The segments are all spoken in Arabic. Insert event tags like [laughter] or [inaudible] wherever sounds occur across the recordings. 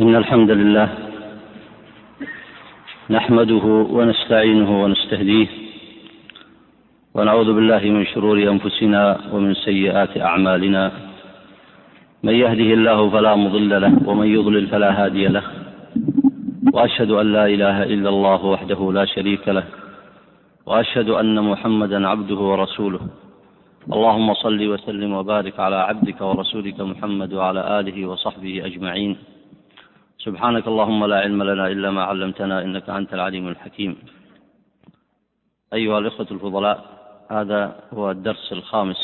إن الحمد لله نحمده ونستعينه ونستهديه ونعوذ بالله من شرور أنفسنا ومن سيئات أعمالنا من يهده الله فلا مضل له ومن يضلل فلا هادي له وأشهد أن لا إله إلا الله وحده لا شريك له وأشهد أن محمدا عبده ورسوله. اللهم صل وسلم وبارك على عبدك ورسولك محمد وعلى آله وصحبه أجمعين. سبحانك اللهم لا علم لنا إلا ما علمتنا إنك أنت العليم الحكيم. أيها الإخوة الفضلاء هذا هو الدرس الخامس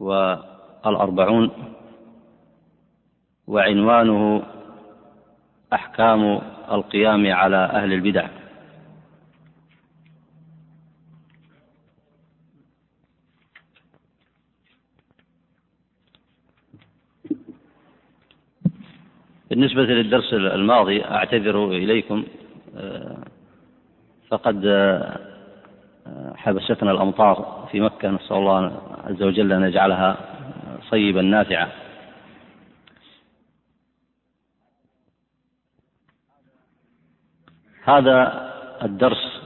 والأربعون وعنوانه أحكام القيام على أهل البدع. بالنسبة للدرس الماضي أعتذر إليكم آه، فقد آه، حبستنا الأمطار في مكة. نسأل الله عز وجل أن يجعلها صيبا نافعا. هذا الدرس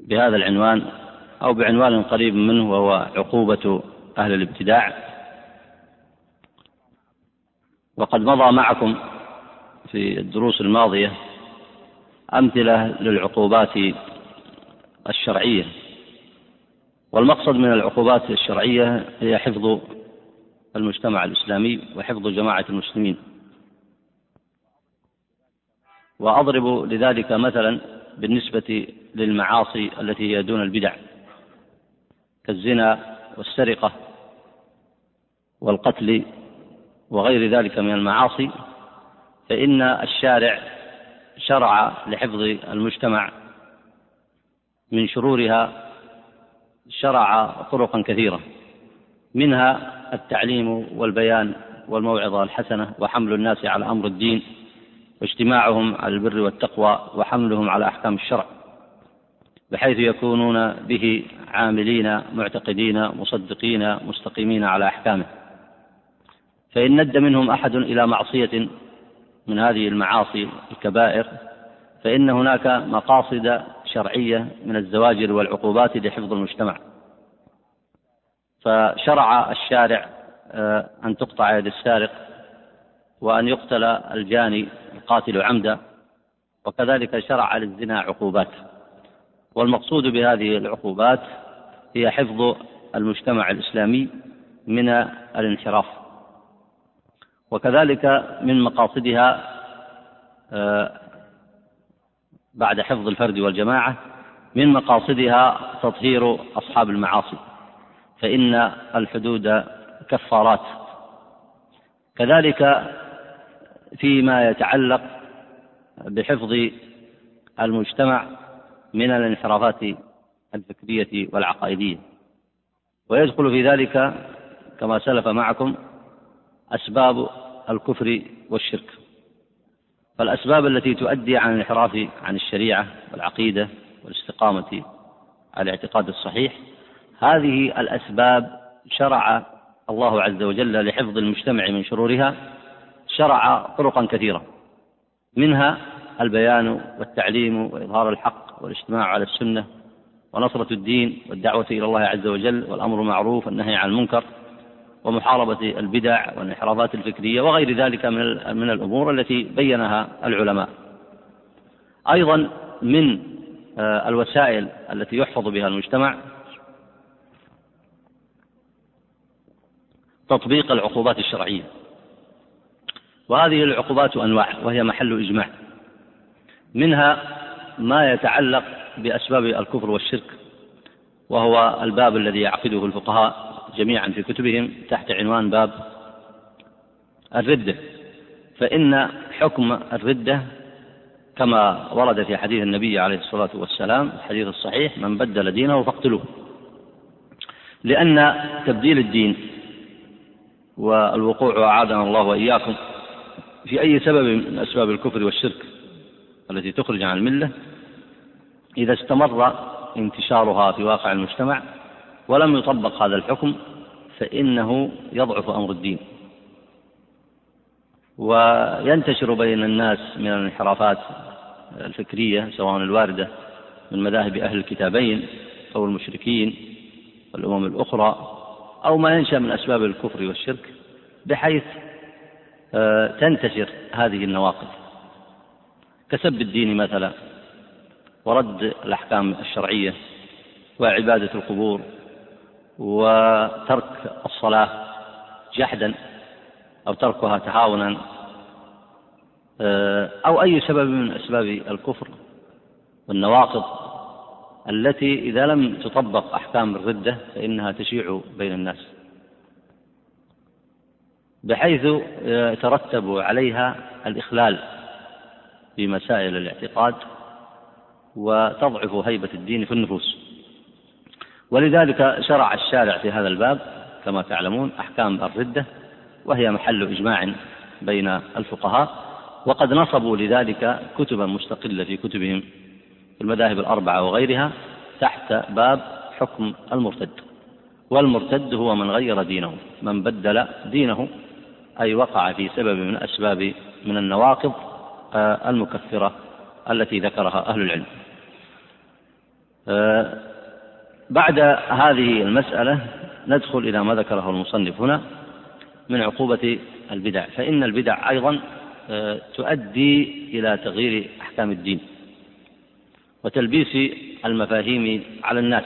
بهذا العنوان أو بعنوان قريب منه وهو عقوبة أهل الابتداع. وقد مضى معكم في الدروس الماضية أمثلة للعقوبات الشرعية. والمقصد من العقوبات الشرعية هي حفظ المجتمع الإسلامي وحفظ جماعة المسلمين. وأضرب لذلك مثلا بالنسبة للمعاصي التي هي دون البدع كالزنا والسرقة والقتل وغير ذلك من المعاصي فإن الشارع شرع لحفظ المجتمع من شرورها شرع طرقا كثيرة منها التعليم والبيان والموعظة الحسنة وحمل الناس على أمر الدين واجتماعهم على البر والتقوى وحملهم على أحكام الشرع بحيث يكونون به عاملين معتقدين مصدقين مستقيمين على أحكامه. فإن ند منهم أحد إلى معصية من هذه المعاصي الكبائر فإن هناك مقاصد شرعية من الزواجر والعقوبات لحفظ المجتمع. فشرع الشارع آه، أن تقطع يد السارق وأن يقتل الجاني القاتل عمدا وكذلك شرع للزنا عقوبات. والمقصود بهذه العقوبات هي حفظ المجتمع الإسلامي من الانحراف. وكذلك من مقاصدها آه، بعد حفظ الفرد والجماعة من مقاصدها تطهير أصحاب المعاصي فإن الحدود كفارات. كذلك فيما يتعلق بحفظ المجتمع من الانحرافات الفكرية والعقائدية. ويدخل في ذلك كما سلف معكم أسباب الكفر والشرك. فالأسباب التي تؤدي عن الانحراف عن الشريعة والعقيدة والاستقامة على الاعتقاد الصحيح هذه الأسباب شرع الله عز وجل لحفظ المجتمع من شرورها شرع طرقا كثيرة. منها البيان والتعليم وإظهار الحق والاجتماع على السنة ونصرة الدين والدعوة إلى الله عز وجل والأمر معروف والنهي عن المنكر. ومحاربة البدع والانحرافات الفكرية وغير ذلك من من الأمور التي بينها العلماء. أيضا من آه، الوسائل التي يحفظ بها المجتمع تطبيق العقوبات الشرعية. وهذه العقوبات أنواع وهي محل إجماع. منها ما يتعلق بأسباب الكفر والشرك وهو الباب الذي يعقده الفقهاء جميعا في كتبهم تحت عنوان باب الردة. فإن حكم الردة كما ورد في حديث النبي عليه الصلاة والسلام الحديث الصحيح من بدل دينه فاقتلوه. لأن تبديل الدين والوقوع أعاذنا الله وإياكم في أي سبب من أسباب الكفر والشرك التي تخرج عن الملة إذا استمر انتشارها في واقع المجتمع ولم يطبق هذا الحكم فإنه يضعف أمر الدين. وينتشر بين الناس من الانحرافات الفكرية سواء الواردة من مذاهب أهل الكتابين أو المشركين والأمم الأخرى أو ما ينشأ من أسباب الكفر والشرك بحيث آه، تنتشر هذه النواقض. كسب الدين مثلا ورد الأحكام الشرعية وعبادة القبور وترك الصلاة جحدا أو تركها تهاونا آه، أو أي سبب من أسباب الكفر والنواقض التي إذا لم تطبق أحكام الردة فإنها تشيع بين الناس. بحيث يترتب عليها الإخلال في مسائل الاعتقاد وتضعف هيبة الدين في النفوس. ولذلك شرع الشارع في هذا الباب كما تعلمون أحكام الردة وهي محل إجماع بين الفقهاء وقد نصبوا لذلك كتبا مستقلة في كتبهم في المذاهب الأربعة وغيرها تحت باب حكم المرتد. والمرتد هو من غير دينه من بدل دينه أي وقع في سبب من أسباب من النواقض آه، المكفرة التي ذكرها أهل العلم. آه، بعد هذه المسألة ندخل إلى ما ذكره المصنف هنا من عقوبة البدع فإن البدع أيضا آه، تؤدي إلى تغيير أحكام الدين وتلبيس المفاهيم على الناس.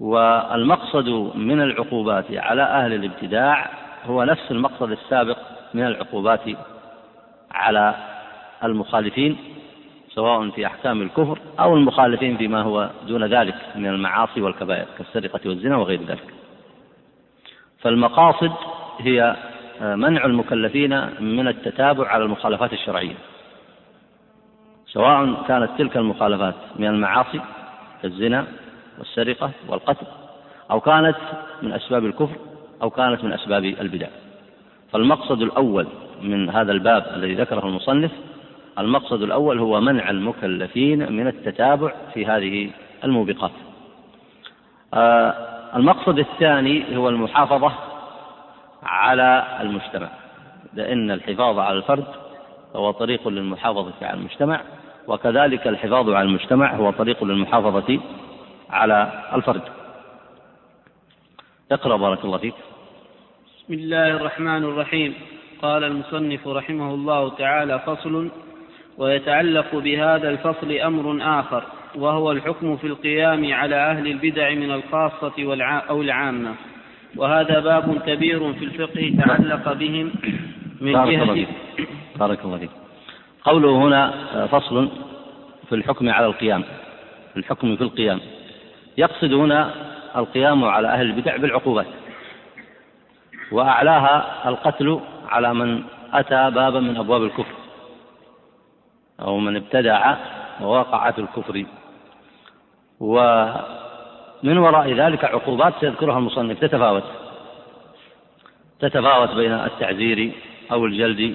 والمقصد من العقوبات على أهل الابتداع هو نفس المقصد السابق من العقوبات على المخالفين سواء في أحكام الكفر أو المخالفين فيما هو دون ذلك من المعاصي والكبائر كالسرقة والزنا وغير ذلك. فالمقاصد هي منع المكلفين من التتابع على المخالفات الشرعية. سواء كانت تلك المخالفات من المعاصي كالزنا والسرقة والقتل أو كانت من أسباب الكفر أو كانت من أسباب البدع. فالمقصد الأول من هذا الباب الذي ذكره المصنف المقصد الأول هو منع المكلفين من التتابع في هذه الموبقات. آه، المقصد الثاني هو المحافظة على المجتمع لأن الحفاظ على الفرد هو طريق للمحافظة على المجتمع وكذلك الحفاظ على المجتمع هو طريق للمحافظة على الفرد. اقرأ بارك الله فيك. بسم الله الرحمن الرحيم. قال المصنف رحمه الله تعالى فصل ويتعلق بهذا الفصل أمر آخر وهو الحكم في القيام على أهل البدع من الخاصة أو العامة. وهذا باب كبير في الفقه تعلق بهم من الله بارك الله فيك. قوله هنا فصل في الحكم على القيام. الحكم في القيام. يقصد هنا القيام على أهل البدع بالعقوبات. وأعلاها القتل على من أتى بابا من أبواب الكفر. أو من ابتدع ووقع في الكفر. ومن وراء ذلك عقوبات سيذكرها المصنف. تتفاوت. تتفاوت بين التعزير أو الجلد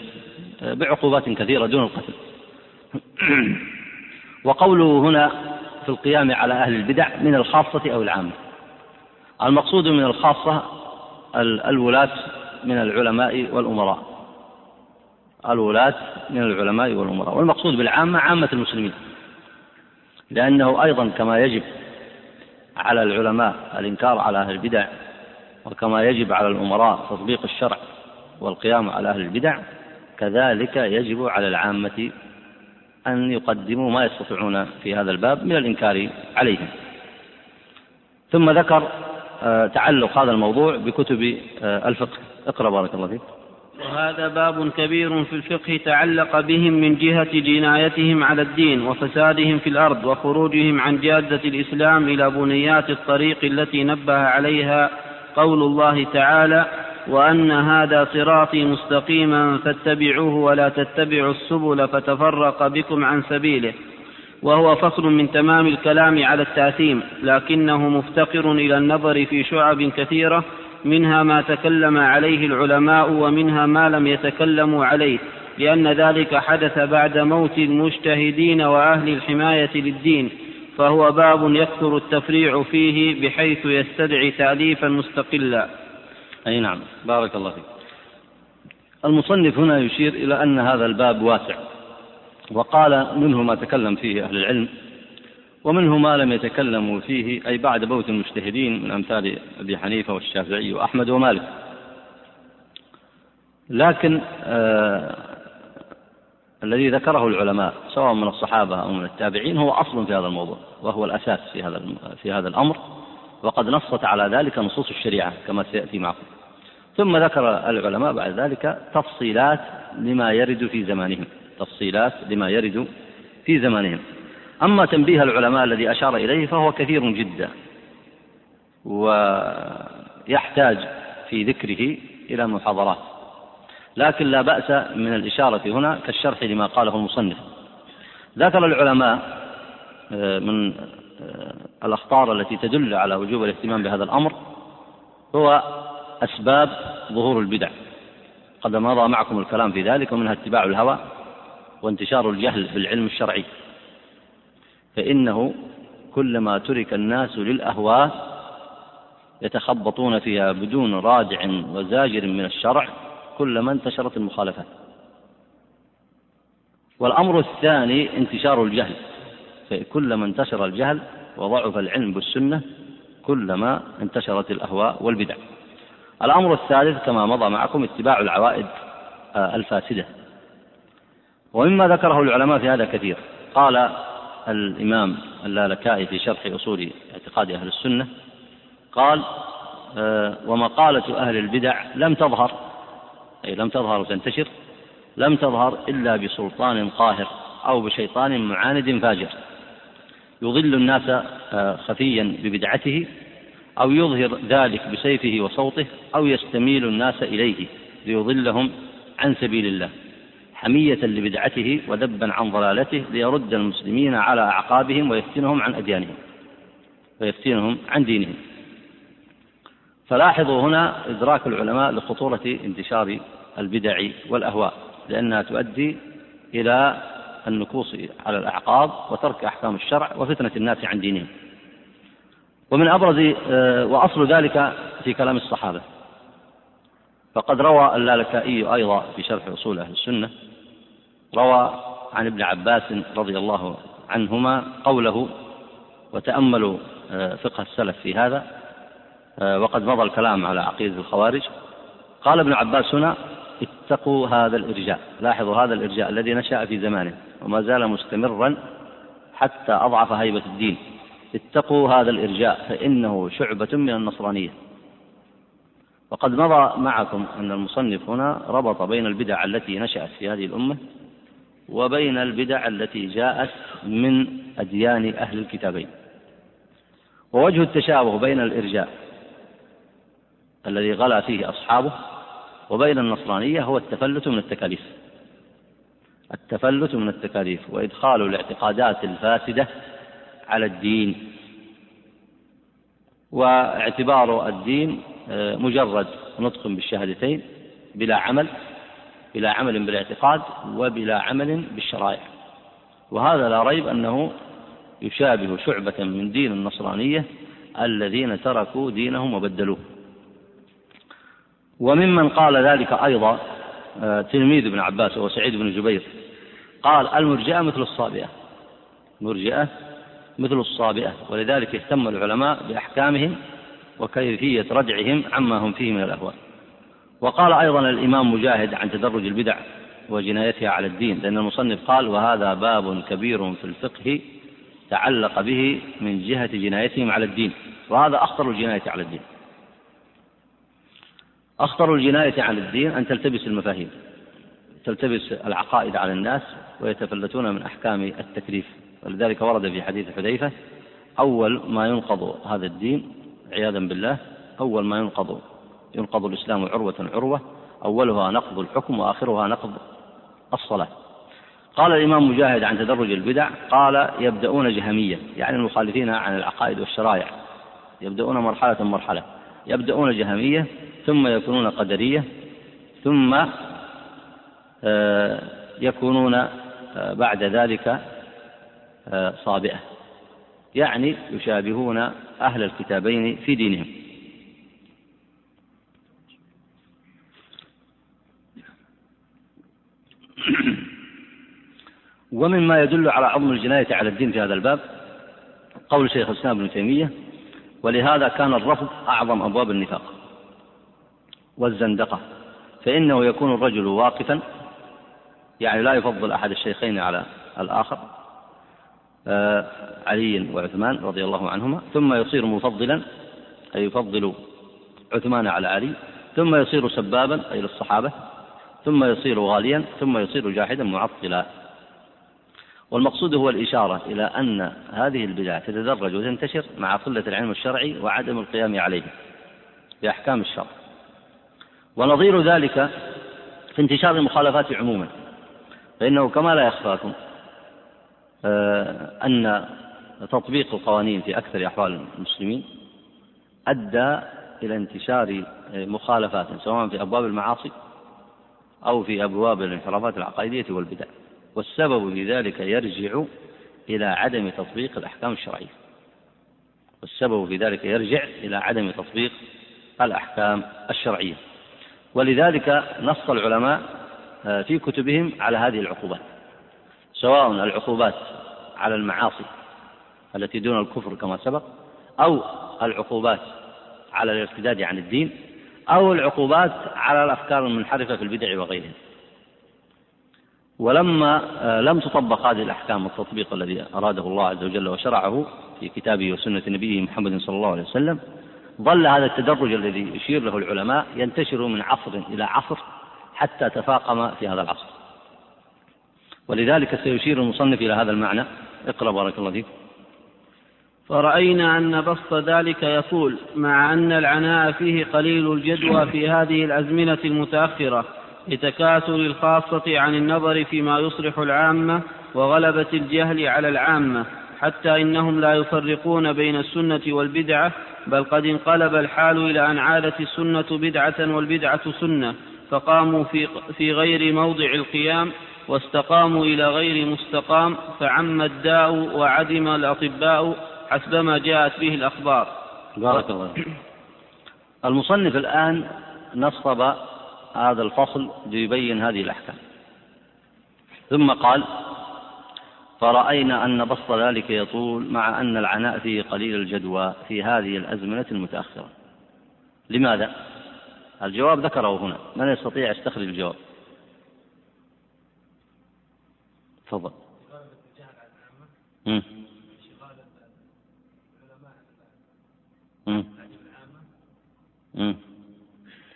بعقوبات كثيرة دون القتل. [clears throat] وقوله هنا في القيام على أهل البدع من الخاصة أو العامة. المقصود من الخاصة الولاة من العلماء والأمراء. الولاة من العلماء والأمراء والمقصود بالعامة عامة المسلمين لأنه أيضا كما يجب على العلماء الإنكار على أهل البدع وكما يجب على الأمراء تطبيق الشرع والقيام على أهل البدع كذلك يجب على العامة أن يقدموا ما يستطيعون في هذا الباب من الإنكار عليهم. ثم ذكر آه، تعلق هذا الموضوع بكتب آه، الفقه. اقرأ بارك الله فيك. وهذا باب كبير في الفقه تعلق بهم من جهة جنايتهم على الدين وفسادهم في الأرض وخروجهم عن جادة الإسلام إلى بنيات الطريق التي نبه عليها قول الله تعالى وأن هذا صراطي مستقيما فاتبعوه ولا تتبعوا السبل فتفرق بكم عن سبيله. وهو فصل من تمام الكلام على التأثيم لكنه مفتقر إلى النظر في شعب كثيرة منها ما تكلم عليه العلماء ومنها ما لم يتكلموا عليه لأن ذلك حدث بعد موت المجتهدين وأهل الحماية للدين فهو باب يكثر التفريع فيه بحيث يستدعي تأليفا مستقلا. أي نعم. بارك الله فيك. المصنف هنا يشير إلى أن هذا الباب واسع وقال منه ما تكلم فيه أهل العلم ومنه ما لم يتكلموا فيه أي بعد موت المجتهدين من أمثال أبي حنيفة والشافعي وأحمد ومالك. لكن آه الذي ذكره العلماء سواء من الصحابة أو من التابعين هو أصل في هذا الموضوع وهو الأساس في هذا في هذا الأمر وقد نصت على ذلك نصوص الشريعة كما سيأتي معكم. ثم ذكر العلماء بعد ذلك تفصيلات لما يرد في زمانهم تفصيلات لما يرد في زمانهم. أما تنبيه العلماء الذي أشار إليه فهو كثير جدا ويحتاج في ذكره إلى محاضرات. لكن لا بأس من الإشارة هنا كالشرح لما قاله المصنف. ذكر العلماء آه، من آه، الأخطار التي تدل على وجوب الاهتمام بهذا الأمر هو أسباب ظهور البدع. قد مضى معكم الكلام في ذلك ومنها اتباع الهوى وانتشار الجهل بالعلم الشرعي. فإنه كلما ترك الناس للأهواء يتخبطون فيها بدون رادع وزاجر من الشرع كلما انتشرت المخالفات. والأمر الثاني انتشار الجهل فكلما انتشر الجهل وضعف العلم بالسنة كلما انتشرت الأهواء والبدع. الأمر الثالث كما مضى معكم اتباع العوائد آه، الفاسدة. ومما ذكره العلماء في هذا كثير. قال الإمام اللالكائي في شرح أصول اعتقاد أهل السنة قال آه، ومقالة أهل البدع لم تظهر أي لم تظهر وتنتشر لم تظهر إلا بسلطان قاهر أو بشيطان معاند فاجر. يضل الناس آه، خفيا ببدعته أو يظهر ذلك بسيفه وصوته أو يستميل الناس إليه ليضلهم عن سبيل الله. حمية لبدعته وذبا عن ضلالته ليرد المسلمين على أعقابهم ويفتنهم عن أديانهم ويفتنهم عن دينهم. فلاحظوا هنا إدراك العلماء لخطورة انتشار البدع والأهواء لأنها تؤدي إلى النكوص على الأعقاب وترك أحكام الشرع وفتنة الناس عن دينهم. ومن أبرز آه، وأصل ذلك في كلام الصحابة. فقد روى اللالكائي أيضا في شرح أصول أهل السنة روى عن ابن عباس رضي الله عنهما قوله وتأملوا آه، فقه السلف في هذا آه، وقد مضى الكلام على عقيدة الخوارج. قال ابن عباس هنا اتقوا هذا الإرجاء لاحظوا هذا الإرجاء الذي نشأ في زمانه وما زال مستمرا حتى أضعف هيبة الدين. اتقوا هذا الإرجاء فإنه شعبة من النصرانية. وقد مضى معكم أن المصنف هنا ربط بين البدع التي نشأت في هذه الأمة وبين البدع التي جاءت من أديان أهل الكتابين. ووجه التشابه بين الإرجاء الذي غلا فيه أصحابه وبين النصرانية هو التفلت من التكاليف. التفلت من التكاليف وإدخال الاعتقادات الفاسدة على الدين. واعتبار الدين مجرد نطق بالشهادتين بلا عمل بلا عمل بالاعتقاد وبلا عمل بالشرائع. وهذا لا ريب أنه يشابه شعبة من دين النصرانية الذين تركوا دينهم وبدلوه. وممن قال ذلك أيضا آه، تلميذ ابن عباس وهو سعيد بن جبير قال المرجئة مثل الصابئة. مرجئة مثل الصابئة. ولذلك اهتم العلماء بأحكامهم وكيفية ردعهم عما هم فيه من الأهواء وقال أيضا الإمام مجاهد عن تدرج البدع وجنايتها على الدين لأن المصنف قال وهذا باب كبير في الفقه تعلق به من جهة جنايتهم على الدين. وهذا أخطر الجناية على الدين. أخطر الجناية على الدين أن تلتبس المفاهيم تلتبس العقائد على الناس ويتفلتون من أحكام التكليف. ولذلك ورد في حديث حذيفة أول ما ينقض هذا الدين عياذا بالله أول ما ينقض ينقض الإسلام عروة عروة أولها نقض الحكم وآخرها نقض الصلاة. قال الإمام مجاهد عن تدرج البدع قال يبدأون جهمية يعني المخالفين عن العقائد والشرائع. يبدأون مرحلة مرحلة. يبدأون جهمية ثم يكونون قدرية ثم آه، يكونون آه، بعد ذلك آه، صابئة. يعني يشابهون أهل الكتابين في دينهم. ومما يدل على عظم الجناية على الدين في هذا الباب قول شيخ الإسلام ابن تيمية ولهذا كان الرفض أعظم أبواب النفاق والزندقة فإنه يكون الرجل واقفا يعني لا يفضل أحد الشيخين على الآخر علي وعثمان رضي الله عنهما ثم يصير مفضلا أي يفضل عثمان على علي ثم يصير سبابا أي للصحابة ثم يصير غاليا ثم يصير جاحدا معطلا. والمقصود هو الإشارة إلى أن هذه البدع تتدرج وتنتشر مع قلة العلم الشرعي وعدم القيام عليه بأحكام الشرع. ونظير ذلك في انتشار المخالفات عموما فإنه كما لا يخفاكم آه، أن تطبيق القوانين في أكثر أحوال المسلمين أدى إلى انتشار مخالفات سواء في أبواب المعاصي أو في أبواب الانحرافات العقائدية والبدع. والسبب في ذلك يرجع إلى عدم تطبيق الأحكام الشرعية. والسبب في ذلك يرجع إلى عدم تطبيق الأحكام الشرعية. ولذلك نص العلماء آه، في كتبهم على هذه العقوبات. سواء العقوبات على المعاصي التي دون الكفر كما سبق أو العقوبات على الارتداد عن الدين أو العقوبات على الأفكار المنحرفة في البدع وغيرها. ولما آه، لم تطبق هذه الأحكام التطبيق الذي أراده الله عز وجل وشرعه في كتابه وسنة نبيه محمد صلى الله عليه وسلم ظل هذا التدرج الذي يشير له العلماء ينتشر من عصر إلى عصر حتى تفاقم في هذا العصر. ولذلك سيشير المصنف إلى هذا المعنى. اقرأ بارك الله فيك. فرأينا أن بسط ذلك يطول مع أن العناء فيه قليل الجدوى في هذه الأزمنة المتأخرة لتكاثر الخاصة عن النظر فيما يصلح العامة وغلبة الجهل على العامة حتى إنهم لا يفرقون بين السنة والبدعة بل قد انقلب الحال إلى أن عادت السنة بدعة والبدعة سنة فقاموا في, غير موضع القيام واستقاموا إلى غير مستقام فعم الداء وعدم الأطباء حسبما جاءت به الأخبار. بارك الله المصنف الآن نصب هذا الفصل ليبين هذه الأحكام. ثم قال فرأينا أن بسط ذلك يطول مع أن العناء فيه قليل الجدوى في هذه الأزمنة المتأخرة. لماذا؟ الجواب ذكره هنا. من يستطيع يستخرج الجواب؟ تفضل.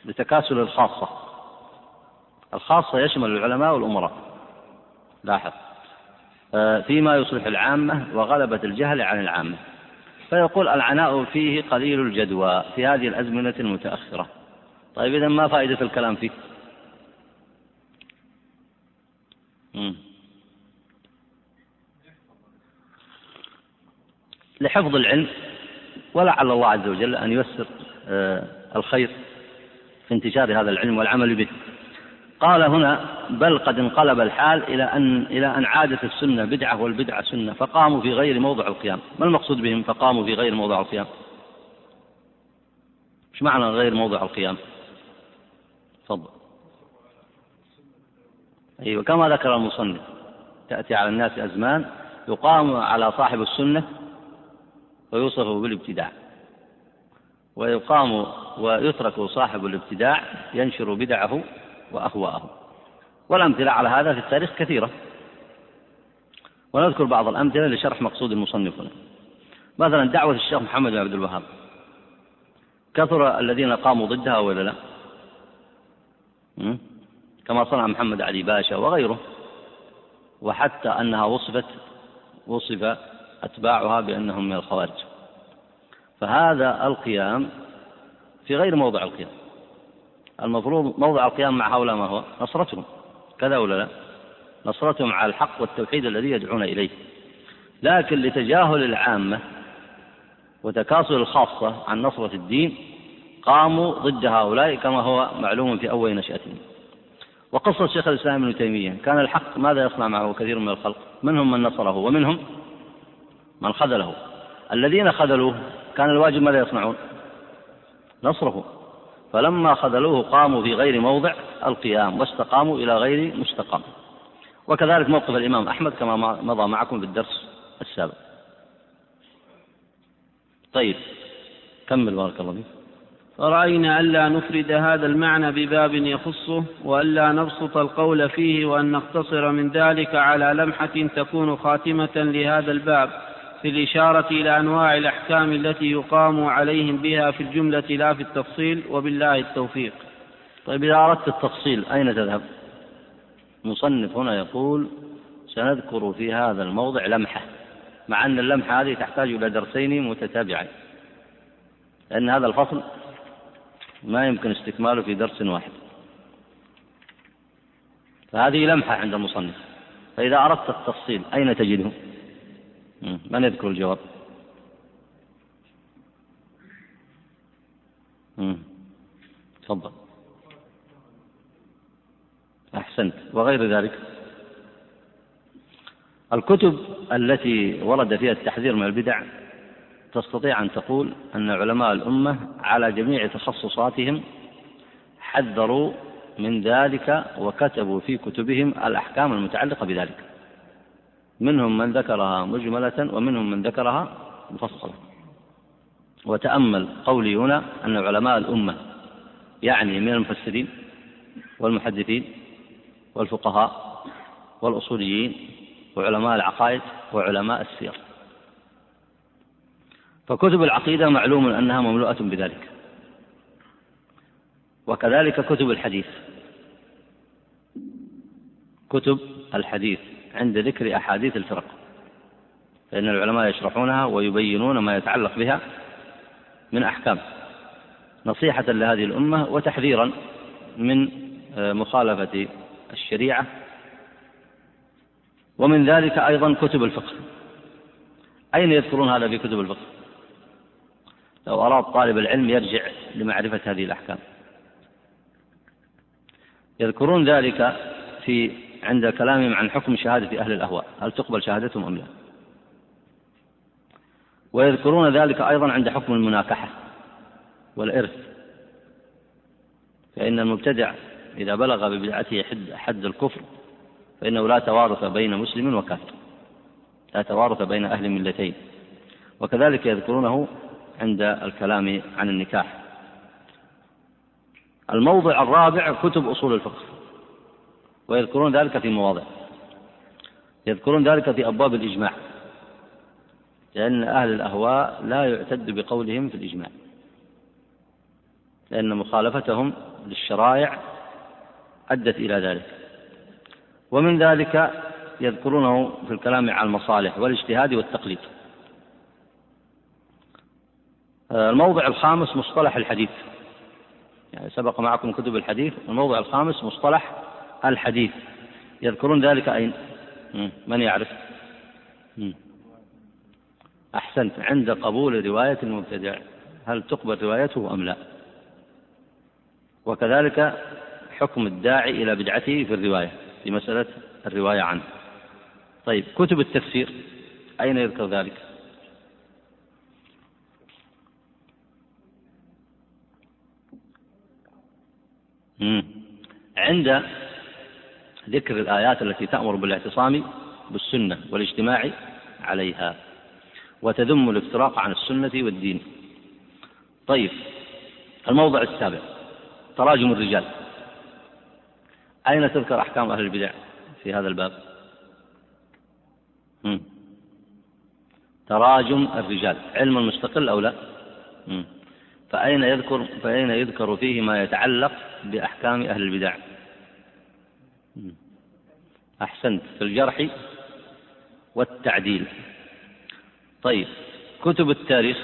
لتكاسل الخاصة. الخاصة يشمل العلماء والأمراء. لاحظ. آه، فيما يصلح العامة وغلبة الجهل عن العامة. فيقول العناء فيه قليل الجدوى في هذه الأزمنة المتأخرة. طيب إذا ما فائدة الكلام فيه؟ لحفظ العلم ولعل الله عز وجل أن ييسر آه، الخير في انتشار هذا العلم والعمل به. قال هنا بل قد انقلب الحال إلى أن إلى أن عادت السنة بدعة والبدعة سنة فقاموا في غير موضع القيام. ما المقصود بهم؟ فقاموا في غير موضع القيام. إيش معنى غير موضع القيام؟ تفضل. أيوة كما ذكر المصنف تأتي على الناس أزمان يقام على صاحب السنة ويوصف بالابتداع. ويقام ويترك صاحب الابتداع ينشر بدعه وأهواءه والأمثلة على هذا في التاريخ كثيرة. ونذكر بعض الأمثلة لشرح مقصود المصنف هنا مثلا دعوة الشيخ محمد بن عبد الوهاب. كثر الذين قاموا ضدها ولا لا؟ كما صنع محمد علي باشا وغيره. وحتى أنها وصفت وصف أتباعها بأنهم من الخوارج. فهذا القيام في غير موضع القيام. المفروض موضع القيام مع هؤلاء ما هو؟ نصرتهم. كذا ولا لا؟ نصرتهم على الحق والتوحيد الذي يدعون إليه. لكن لتجاهل العامة وتكاسل الخاصة عن نصرة الدين قاموا ضد هؤلاء كما هو معلوم في أول نشأتهم. وقصة شيخ الإسلام ابن تيمية كان الحق ماذا يصنع معه كثير من الخلق؟ منهم من نصره ومنهم من خذله. الذين خذلوه كان الواجب ماذا يصنعون؟ نصره. فلما خذلوه قاموا في غير موضع القيام واستقاموا إلى غير مستقام. وكذلك موقف الإمام أحمد كما مضى معكم في الدرس السابق. طيب كمل بارك الله فيك. فرأينا ألا نفرد هذا المعنى بباب يخصه وألا نبسط القول فيه وأن نقتصر من ذلك على لمحة تكون خاتمة لهذا الباب. في الإشارة إلى أنواع الأحكام التي يقام عليهم بها في الجملة لا في التفصيل وبالله التوفيق. طيب إذا أردت التفصيل أين تذهب؟ المصنف هنا يقول سنذكر في هذا الموضع لمحة مع أن اللمحة هذه تحتاج إلى درسين متتابعين لأن هذا الفصل ما يمكن استكماله في درس واحد. فهذه لمحة عند المصنف. فإذا أردت التفصيل أين تجده؟ من يذكر الجواب. تفضل. أحسنت. وغير ذلك الكتب التي ورد فيها التحذير من البدع تستطيع أن تقول أن علماء الأمة على جميع تخصصاتهم حذروا من ذلك وكتبوا في كتبهم الأحكام المتعلقة بذلك. منهم من ذكرها مجملة ومنهم من ذكرها مفصلة. وتأمل قولي هنا أن علماء الأمة يعني من المفسرين والمحدثين والفقهاء والأصوليين وعلماء العقائد وعلماء السير. فكتب العقيدة معلوم أنها مملوءة بذلك. وكذلك كتب الحديث. كتب الحديث. عند ذكر أحاديث الفرق. فإن العلماء يشرحونها ويبينون ما يتعلق بها من أحكام. نصيحة لهذه الأمة وتحذيرا من مخالفة الشريعة. ومن ذلك أيضا كتب الفقه. أين يذكرون هذا في كتب الفقه؟ لو أراد طالب العلم يرجع لمعرفة هذه الأحكام. يذكرون ذلك في عند كلامهم عن حكم شهادة أهل الأهواء. هل تقبل شهادتهم أم لا؟ ويذكرون ذلك أيضا عند حكم المناكحة والإرث. فإن المبتدع إذا بلغ ببدعته حد, حد الكفر فإنه لا توارث بين مسلم وكافر. لا توارث بين أهل ملتين. وكذلك يذكرونه عند الكلام عن النكاح. الموضع الرابع كتب أصول الفقه. ويذكرون ذلك في مواضع. يذكرون ذلك في أبواب الإجماع. لأن أهل الأهواء لا يعتد بقولهم في الإجماع. لأن مخالفتهم للشرائع أدت إلى ذلك. ومن ذلك يذكرونه في الكلام عن المصالح والاجتهاد والتقليد. الموضع الخامس مصطلح الحديث. يعني سبق معكم كتب الحديث. الموضع الخامس مصطلح الحديث. يذكرون ذلك أين؟ من يعرف؟ أحسنت. عند قبول رواية المبتدع. هل تقبل روايته أم لا؟ وكذلك حكم الداعي إلى بدعته في الرواية في مسألة الرواية عنه. طيب كتب التفسير. أين يذكر ذلك؟ عند ذكر الآيات التي تأمر بالاعتصام بالسنة والاجتماع عليها وتذم الافتراق عن السنة والدين. طيب الموضع السابع تراجم الرجال. أين تذكر أحكام أهل البدع في هذا الباب؟ مم. تراجم الرجال علم مستقل أو لا؟ مم. فأين يذكر فأين يذكر فيه ما يتعلق بأحكام أهل البدع؟ أحسنت في الجرح والتعديل. طيب كتب التاريخ.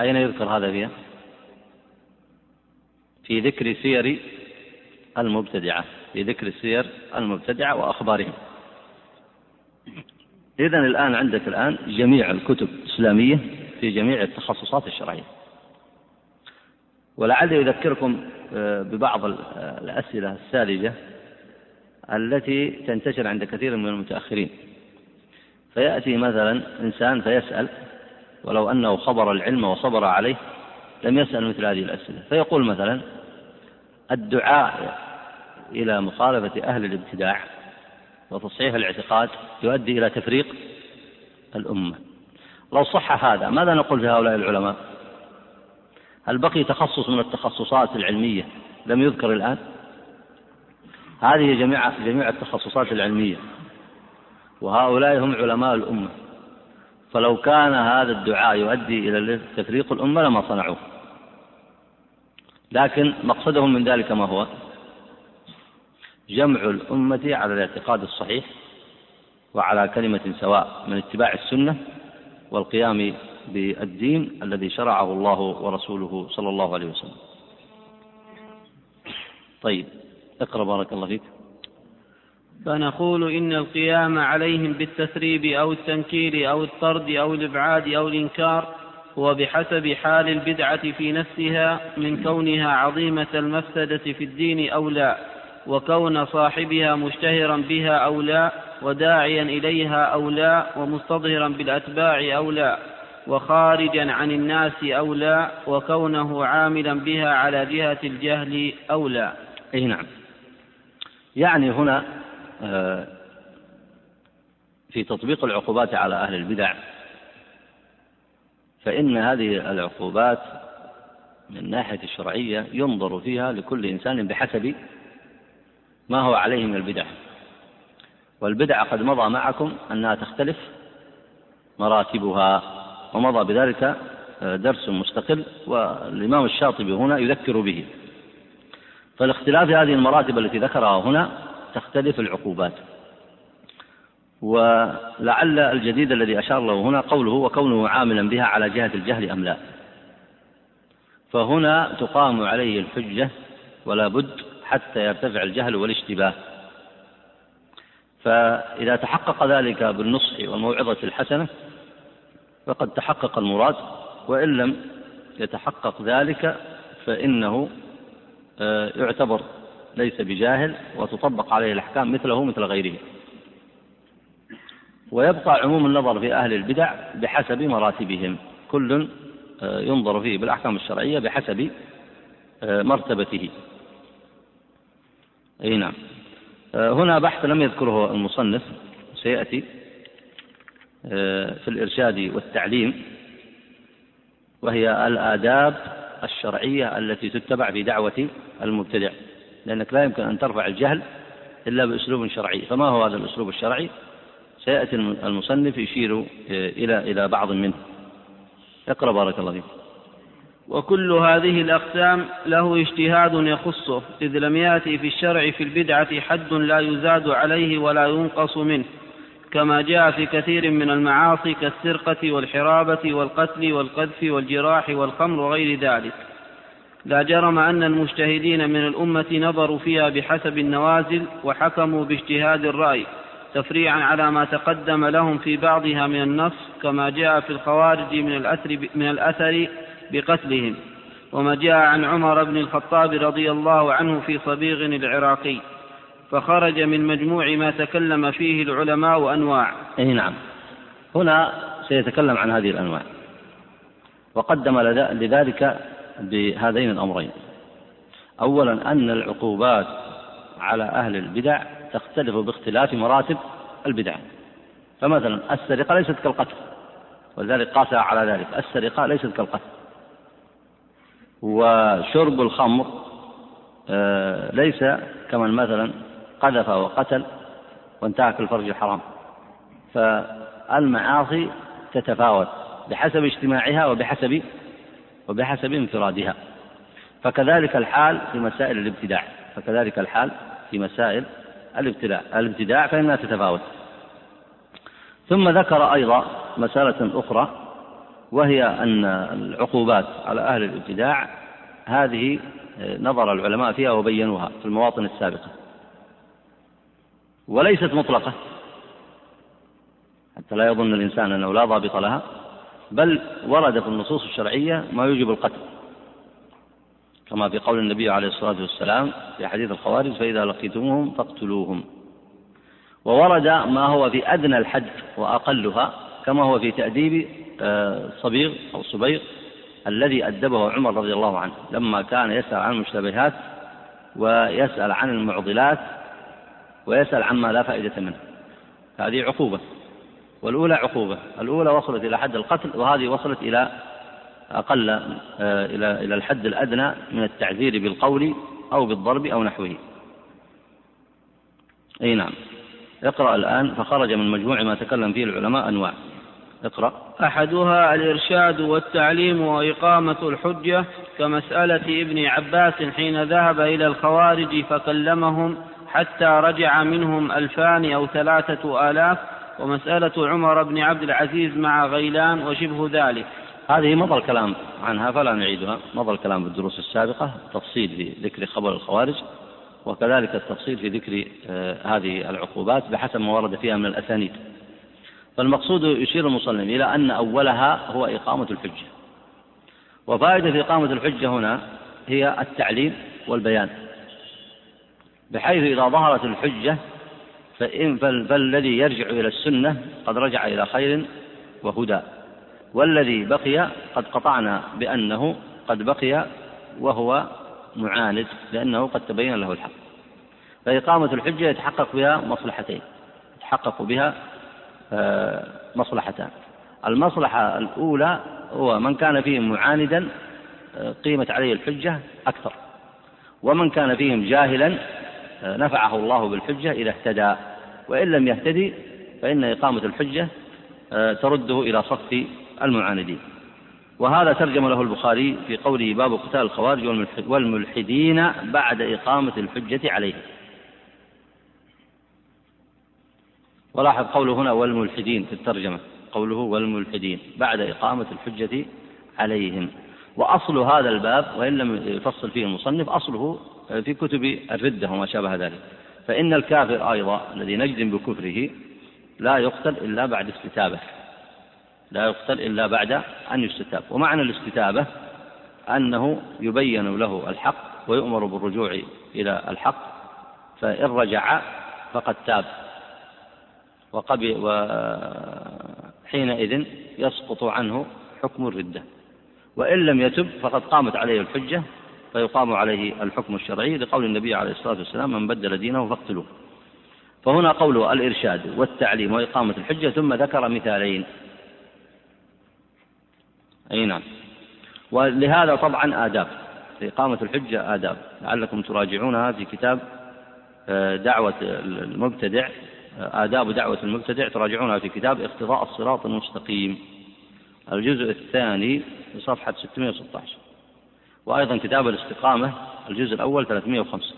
أين يذكر هذا فيها؟ في ذكر سير المبتدعة. في ذكر سير المبتدعة وأخبارهم. إذا الآن عندك الآن جميع الكتب الإسلامية في جميع التخصصات الشرعية. ولعلي أذكركم آه، ببعض الأسئلة الساذجة التي تنتشر عند كثير من المتأخرين. فيأتي مثلا إنسان فيسأل ولو أنه خبر العلم وصبر عليه لم يسأل مثل هذه الأسئلة. فيقول مثلا الدعاء إلى مخالفة أهل الابتداع وتصحيح الاعتقاد يؤدي إلى تفريق الأمة. لو صح هذا ماذا نقول في هؤلاء العلماء؟ هل بقي تخصص من التخصصات العلمية؟ لم يذكر الآن. هذه جميع جميع التخصصات العلمية. وهؤلاء هم علماء الأمة. فلو كان هذا الدعاء يؤدي إلى تفريق الأمة لما صنعوه. لكن مقصدهم من ذلك ما هو؟ جمع الأمة على الاعتقاد الصحيح وعلى كلمة سواء من اتباع السنة والقيام بالدين الذي شرعه الله ورسوله صلى الله عليه وسلم. طيب اقرأ بارك الله فيك. فنقول إن القيام عليهم بالتثريب أو التنكير أو الطرد أو الإبعاد أو الإنكار هو بحسب حال البدعة في نفسها من كونها عظيمة المفسدة في الدين أو لا وكون صاحبها مشتهرا بها أو لا وداعيا إليها أو لا ومستظهرا بالأتباع أو لا. وخارجا عن الناس أو لا وكونه عاملا بها على جهة الجهل أو لا أي نعم. يعني هنا آه، في تطبيق العقوبات على أهل البدع فإن هذه العقوبات من الناحية الشرعية ينظر فيها لكل إنسان بحسب ما هو عليه من البدع. والبدع قد مضى معكم أنها تختلف مراتبها ومضى بذلك آه، درس مستقل والإمام الشاطبي هنا يذكر به. فالاختلاف هذه المراتب التي ذكرها هنا تختلف العقوبات. ولعل الجديد الذي أشار له هنا قوله وكونه عاملا بها على جهة الجهل أم لا. فهنا تقام عليه الحجة ولا بد حتى يرتفع الجهل والاشتباه. فإذا تحقق ذلك بالنصح والموعظة الحسنة فقد تحقق المراد وإن لم يتحقق ذلك فإنه آه، يعتبر ليس بجاهل وتطبق عليه الأحكام مثله مثل غيره. ويبقى عموم النظر في أهل البدع بحسب مراتبهم. كل آه، ينظر فيه بالأحكام الشرعية بحسب آه، مرتبته. أي نعم. هنا بحث لم يذكره المصنف سيأتي. في الإرشاد والتعليم وهي الآداب الشرعية التي تتبع في دعوة المبتدع لأنك لا يمكن أن ترفع الجهل إلا بأسلوب شرعي. فما هو هذا الأسلوب الشرعي؟ سيأتي المصنف يشير إلى إلى بعض منه. اقرأ بارك الله فيك. وكل هذه الأقسام له اجتهاد يخصه إذ لم يأتي في الشرع في البدعة حد لا يزاد عليه ولا ينقص منه. كما جاء في كثير من المعاصي كالسرقة والحرابة والقتل والقذف والجراح والخمر وغير ذلك. لا جرم أن المجتهدين من الأمة نظروا فيها بحسب النوازل وحكموا باجتهاد الرأي تفريعا على ما تقدم لهم في بعضها من النص كما جاء في الخوارج من الأثر, من الأثر بقتلهم. وما جاء عن عمر بن الخطاب رضي الله عنه في صبيغ العراقي. فخرج من مجموع ما تكلم فيه العلماء أنواع. أي نعم. هنا سيتكلم عن هذه الأنواع. وقدم لذلك بهذين الأمرين. أولا أن العقوبات على أهل البدع تختلف باختلاف مراتب البدع. فمثلا السرقة ليست كالقتل ولذلك قاسها على ذلك. السرقة ليست كالقتل. وشرب الخمر آه، ليس كمن مثلا قذف وقتل وانتهك الفرج الحرام. فالمعاصي تتفاوت بحسب اجتماعها وبحسب وبحسب انفرادها. فكذلك الحال في مسائل الابتداع. فكذلك الحال في مسائل الابتداع. الابتداع فإنها تتفاوت. ثم ذكر أيضا مسألة أخرى وهي أن العقوبات على أهل الابتداع هذه نظر العلماء فيها وبينوها في المواطن السابقة. وليست مطلقة. حتى لا يظن الإنسان أنه لا ضابط لها بل ورد في النصوص الشرعية ما يوجب القتل. كما في قول النبي عليه الصلاة والسلام في حديث الخوارج فإذا لقيتموهم فاقتلوهم. وورد ما هو في أدنى الحد وأقلها كما هو في تأديب آه، صبيغ أو صبيغ الذي أدبه عمر رضي الله عنه لما كان يسأل عن المشتبهات ويسأل عن المعضلات ويسأل عما لا فائدة منه. هذه عقوبة. والأولى عقوبة. الأولى وصلت إلى حد القتل وهذه وصلت إلى أقل آه، إلى إلى الحد الأدنى من التعذير بالقول أو بالضرب أو نحوه. أي نعم. اقرأ الآن فخرج من مجموع ما تكلم فيه العلماء أنواع. اقرأ. أحدها الإرشاد والتعليم وإقامة الحجة كمسألة ابن عباس حين ذهب إلى الخوارج فكلمهم حتى رجع منهم ألفان أو ثلاثة آلاف ومسألة عمر بن عبد العزيز مع غيلان وشبه ذلك. هذه مضى الكلام عنها فلا نعيدها. مضى الكلام بالدروس السابقة تفصيل في ذكر خبر الخوارج وكذلك التفصيل في ذكر آه، هذه العقوبات بحسب ما ورد فيها من الأسانيد. فالمقصود يشير المصنف إلى أن أولها هو إقامة الحجة. وفائدة إقامة الحجة هنا هي التعليم والبيان. بحيث إذا ظهرت الحجة فإن فالذي يرجع إلى السنة قد رجع إلى خير وهدى. والذي بقي قد قطعنا بأنه قد بقي وهو معاند لأنه قد تبين له الحق. فإقامة الحجة يتحقق بها مصلحتين يتحقق بها آه، مصلحتان. المصلحة الأولى هو من كان فيهم معاندا آه، قيمت عليه الحجة أكثر. ومن كان فيهم جاهلا نفعه الله بالحجة إذا اهتدى. وإن لم يهتدي فإن إقامة الحجة ترده إلى صف المعاندين. وهذا ترجم له البخاري في قوله باب قتال الخوارج والملحدين بعد إقامة الحجة عليهم. ولاحظ قوله هنا والملحدين في الترجمة. قوله والملحدين بعد إقامة الحجة عليهم. وأصل هذا الباب وإن لم يفصل فيه المصنف أصله في كتب الردة وما شابه ذلك. فإن الكافر أيضا الذي نجزم بكفره لا يقتل إلا بعد استتابة. لا يقتل إلا بعد أن يستتاب. ومعنى الاستتابة أنه يبين له الحق ويؤمر بالرجوع إلى الحق فإن رجع فقد تاب. وقبل وحينئذ يسقط عنه حكم الردة. وإن لم يتب فقد قامت عليه الحجة فيقام عليه الحكم الشرعي لقول النبي عليه الصلاة والسلام من بدل دينه فاقتلوه. فهنا قوله الإرشاد والتعليم وإقامة الحجة ثم ذكر مثالين. أي نعم. ولهذا طبعا آداب. إقامة الحجة آداب. لعلكم تراجعونها في كتاب آه، دعوة المبتدع آه، آداب دعوة المبتدع. تراجعونها في كتاب اقتضاء الصراط المستقيم. الجزء الثاني صفحة 616 وأيضا كتاب الاستقامة الجزء الأول 305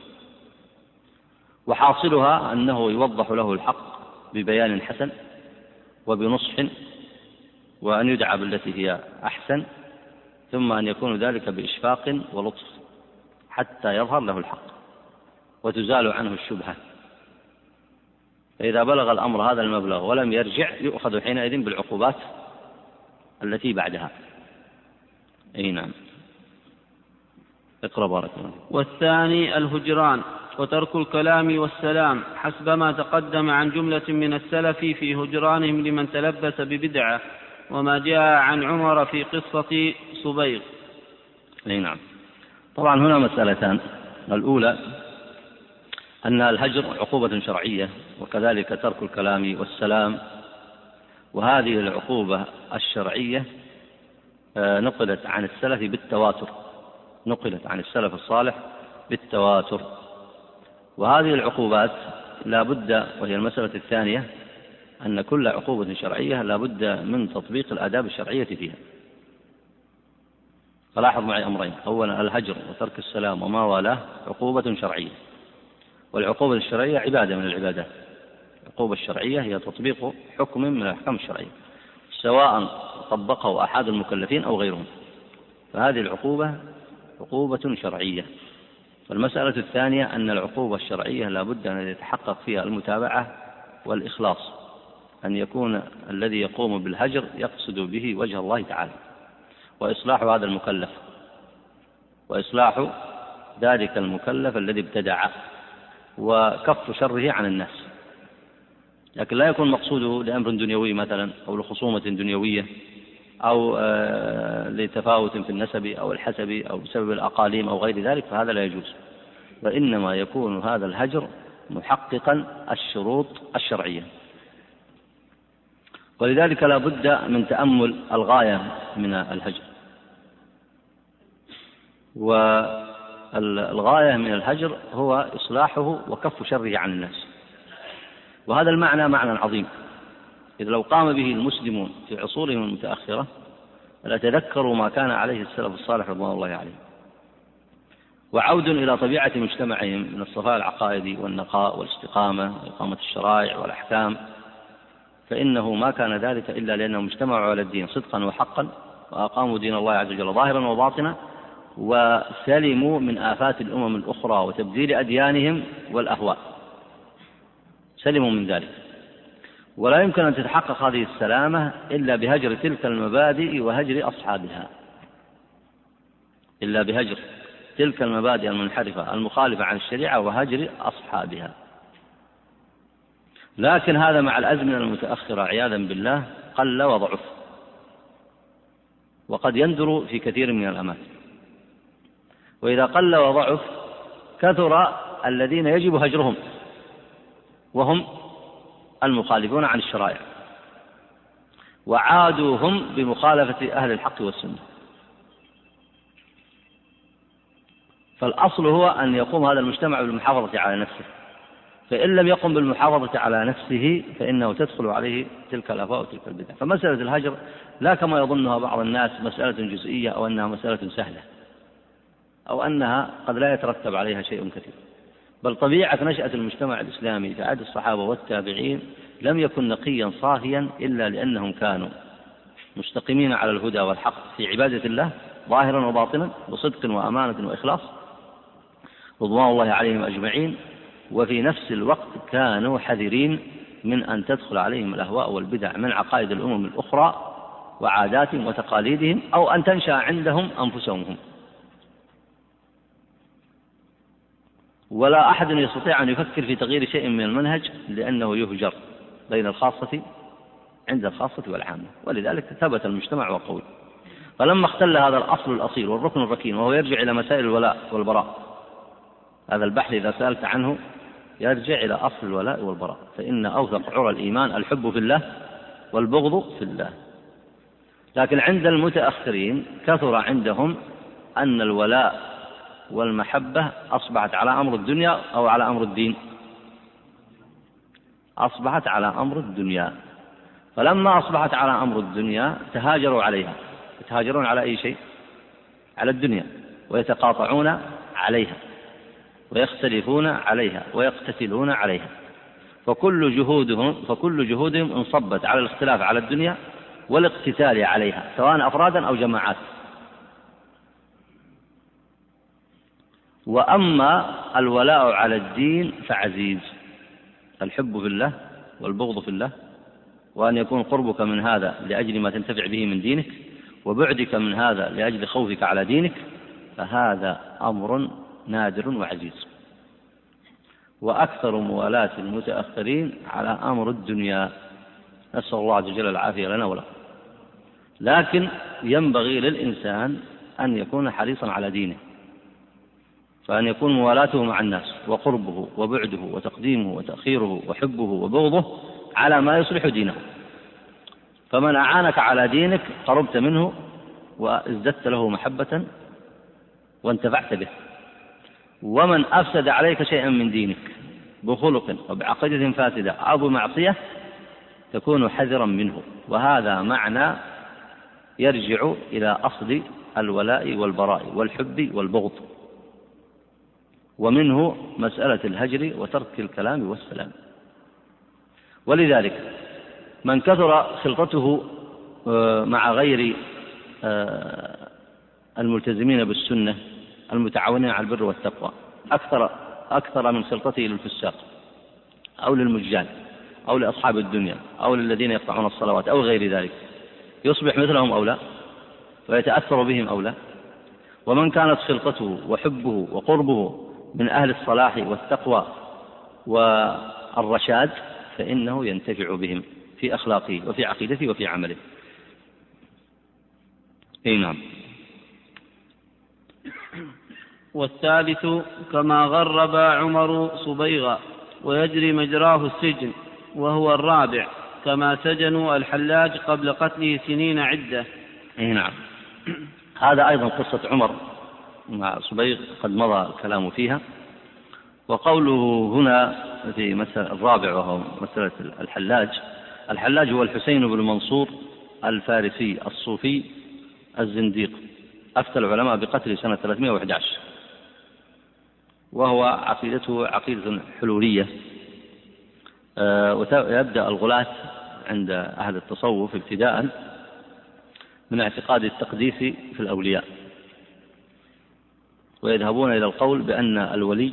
وحاصلها أنه يوضح له الحق ببيان حسن وبنصح وأن يدعى بالتي هي أحسن ثم أن يكون ذلك بإشفاق ولطف حتى يظهر له الحق وتزال عنه الشبهة. فإذا بلغ الأمر هذا المبلغ ولم يرجع يؤخذ حينئذ بالعقوبات التي بعدها. أي نعم. اقرأ بارك الله والثاني الهجران وترك الكلام والسلام حسب ما تقدم عن جملة من السلف في هجرانهم لمن تلبس ببدعة وما جاء عن عمر في قصة صبيغ أي نعم. طبعا هنا مسألتان. الأولى أن الهجر عقوبة شرعية وكذلك ترك الكلام والسلام وهذه العقوبة الشرعية آه، نقلت عن السلف بالتواتر. نقلت عن السلف الصالح بالتواتر. وهذه العقوبات لا بد وهي المسألة الثانية أن كل عقوبة شرعية لا بد من تطبيق الآداب الشرعية فيها. فلاحظ معي أمرين. أولا الهجر وترك السلام وما والاه عقوبة شرعية. والعقوبة الشرعية عبادة من العبادات. العقوبة الشرعية هي تطبيق حكم من الأحكام الشرعية سواء طبقه أحد المكلفين أو غيرهم. فهذه العقوبة عقوبة شرعية. والمسألة الثانية أن العقوبة الشرعية لا بد أن يتحقق فيها المتابعة والإخلاص. أن يكون الذي يقوم بالهجر يقصد به وجه الله تعالى. وإصلاح هذا المكلف. وإصلاح ذلك المكلف الذي ابتدع وكف شره عن الناس. لكن لا يكون مقصوده لأمر دنيوي مثلا أو لخصومة دنيوية. أو آه، لتفاوت في النسب أو الحسب أو بسبب الأقاليم أو غير ذلك فهذا لا يجوز. وإنما يكون هذا الهجر محققا الشروط الشرعية. ولذلك لا بد من تأمل الغاية من الهجر. والغاية من الهجر هو إصلاحه وكف شره عن الناس. وهذا المعنى معنى عظيم. إذ لو قام به المسلمون في عصورهم المتأخرة لتذكروا ما كان عليه السلف الصالح رضوان الله عليه. وعود إلى طبيعة مجتمعهم من الصفاء العقائدي والنقاء والاستقامة وإقامة الشرائع والأحكام. فإنه ما كان ذلك إلا لأنهم اجتمعوا على الدين صدقا وحقا وأقاموا دين الله عز وجل ظاهرا وباطنا وسلموا من آفات الأمم الأخرى وتبديل أديانهم والأهواء. سلموا من ذلك. ولا يمكن أن تتحقق هذه السلامة إلا بهجر تلك المبادئ وهجر أصحابها. إلا بهجر تلك المبادئ المنحرفة المخالفة عن الشريعة وهجر أصحابها. لكن هذا مع الأزمنة المتأخرة عياذا بالله قل وضعف. وقد يندر في كثير من الأماكن. وإذا قل وضعف كثر الذين يجب هجرهم. وهم المخالفون عن الشرائع. وعادوا هم بمخالفة أهل الحق والسنة. فالأصل هو أن يقوم هذا المجتمع بالمحافظة على نفسه. فإن لم يقم بالمحافظة على نفسه فإنه تدخل عليه تلك الأهواء وتلك البدع. فمسألة الهجر لا كما يظنها بعض الناس مسألة جزئية أو أنها مسألة سهلة أو أنها قد لا يترتب عليها شيء كثير. بل طبيعة نشأة المجتمع الإسلامي في عهد الصحابة والتابعين لم يكن نقيا صافيا إلا لأنهم كانوا مستقيمين على الهدى والحق في عبادة الله ظاهرا وباطنا بصدق وأمانة وإخلاص رضوان الله عليهم أجمعين وفي نفس الوقت كانوا حذرين من أن تدخل عليهم الأهواء والبدع من عقائد الأمم الأخرى وعاداتهم وتقاليدهم أو أن تنشأ عندهم أنفسهم. هم ولا أحد يستطيع أن يفكر في تغيير شيء من المنهج لأنه يهجر بين الخاصة عند الخاصة والعامة ولذلك ثبت المجتمع وقوي. فلما اختل هذا الأصل الأصيل والركن الركين وهو يرجع إلى مسائل الولاء والبراء هذا البحث إذا سألت عنه يرجع إلى أصل الولاء والبراء فإن أوثق عرى الإيمان الحب في الله والبغض في الله. لكن عند المتأخرين كثر عندهم أن الولاء والمحبة أصبحت على أمر الدنيا أو على أمر الدين؟ أصبحت على أمر الدنيا. فلما أصبحت على أمر الدنيا تهاجروا عليها. يتهاجرون على أي شيء؟ على الدنيا. ويتقاطعون عليها. ويختلفون عليها. ويقتتلون عليها. فكل جهودهم فكل جهودهم انصبت على الاختلاف على الدنيا والاقتتال عليها سواء أفرادا أو جماعات. وأما الولاء على الدين فعزيز. الحب في الله والبغض في الله وأن يكون قربك من هذا لأجل ما تنتفع به من دينك وبعدك من هذا لأجل خوفك على دينك فهذا أمر نادر وعزيز. وأكثر موالاة المتأخرين على أمر الدنيا. نسأل الله عز وجل العافية لنا ولكم لكن ينبغي للإنسان أن يكون حريصا على دينه. فأن يكون موالاته مع الناس وقربه وبعده وتقديمه وتأخيره وحبه وبغضه على ما يصلح دينه. فمن أعانك على دينك قربت منه وأزددت له محبة وانتفعت به. ومن أفسد عليك شيئا من دينك بخلق وبعقيدة فاسدة أو بمعصية تكون حذرا منه. وهذا معنى يرجع إلى أصل الولاء والبراء والحب والبغض. ومنه مسألة الهجر وترك الكلام والسلام. ولذلك من كثر خلطته آه، مع غير آه، الملتزمين بالسنة المتعاونين على البر والتقوى أكثر أكثر من خلطته للفساق أو للمجان أو لأصحاب الدنيا أو للذين يقطعون الصلوات أو غير ذلك. يصبح مثلهم أو لا؟ ويتأثر بهم أو لا؟ ومن كانت خلقته وحبه وقربه من أهل الصلاح والتقوى والرشاد فإنه ينتفع بهم في أخلاقه وفي عقيدته وفي عمله. أي نعم. والثالث كما غرب عمر صبيغا ويجري مجراه السجن وهو الرابع كما سجنوا الحلاج قبل قتله سنين عدة. أي نعم. هذا أيضا قصة عمر. مع صبيغ قد مضى الكلام فيها. وقوله هنا في مسألة الرابع وهو مسألة الحلاج الحلاج هو الحسين بن منصور الفارسي الصوفي الزنديق. أفتى العلماء بقتله سنة 311 وهو عقيدته عقيدة حلولية. آه، ويبدأ الغلاة عند أهل التصوف ابتداء من اعتقاد التقديس في الأولياء. ويذهبون إلى القول بأن الولي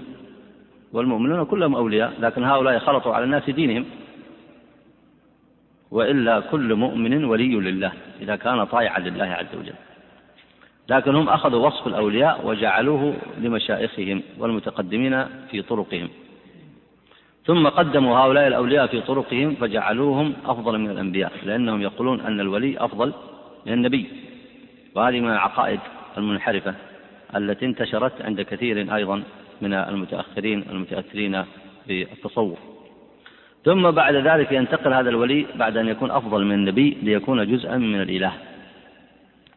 والمؤمنون كلهم أولياء لكن هؤلاء خلطوا على الناس دينهم. وإلا كل مؤمن ولي لله إذا كان طائعا لله عز وجل. لكن هم أخذوا وصف الأولياء وجعلوه لمشايخهم والمتقدمين في طرقهم. ثم قدموا هؤلاء الأولياء في طرقهم فجعلوهم أفضل من الأنبياء لأنهم يقولون أن الولي أفضل من النبي. وهذه من العقائد المنحرفة. التي انتشرت عند كثير أيضا من المتأخرين المتأثرين بالتصوف. ثم بعد ذلك ينتقل هذا الولي بعد أن يكون أفضل من النبي ليكون جزءا من الإله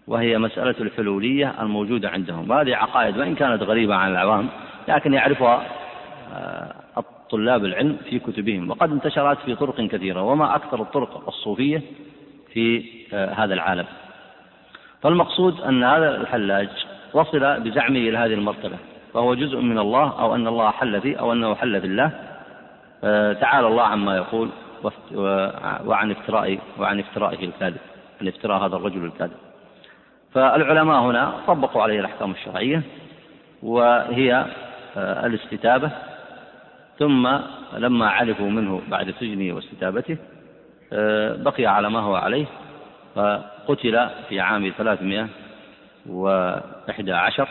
وهي مسألة الحلولية الموجودة عندهم. وهذه عقائد وإن كانت غريبة عن العوام لكن يعرفها آه، طلاب العلم في كتبهم. وقد انتشرت في طرق كثيرة وما أكثر الطرق الصوفية في آه، هذا العالم. فالمقصود أن هذا الحلاج وصل بزعمه إلى هذه المرتبة فهو جزء من الله أو أن الله حل فيه أو أنه حل في الله. آه، تعالى الله عما يقول وعن افتراء وعن افترائه الكاذب عن افتراء هذا الرجل الكاذب. فالعلماء هنا طبقوا عليه الأحكام الشرعية وهي آه، الاستتابة. ثم لما علفوا منه بعد سجنه واستتابته آه، بقي على ما هو عليه فقتل في عام ثلاثمائة وإحدى عشر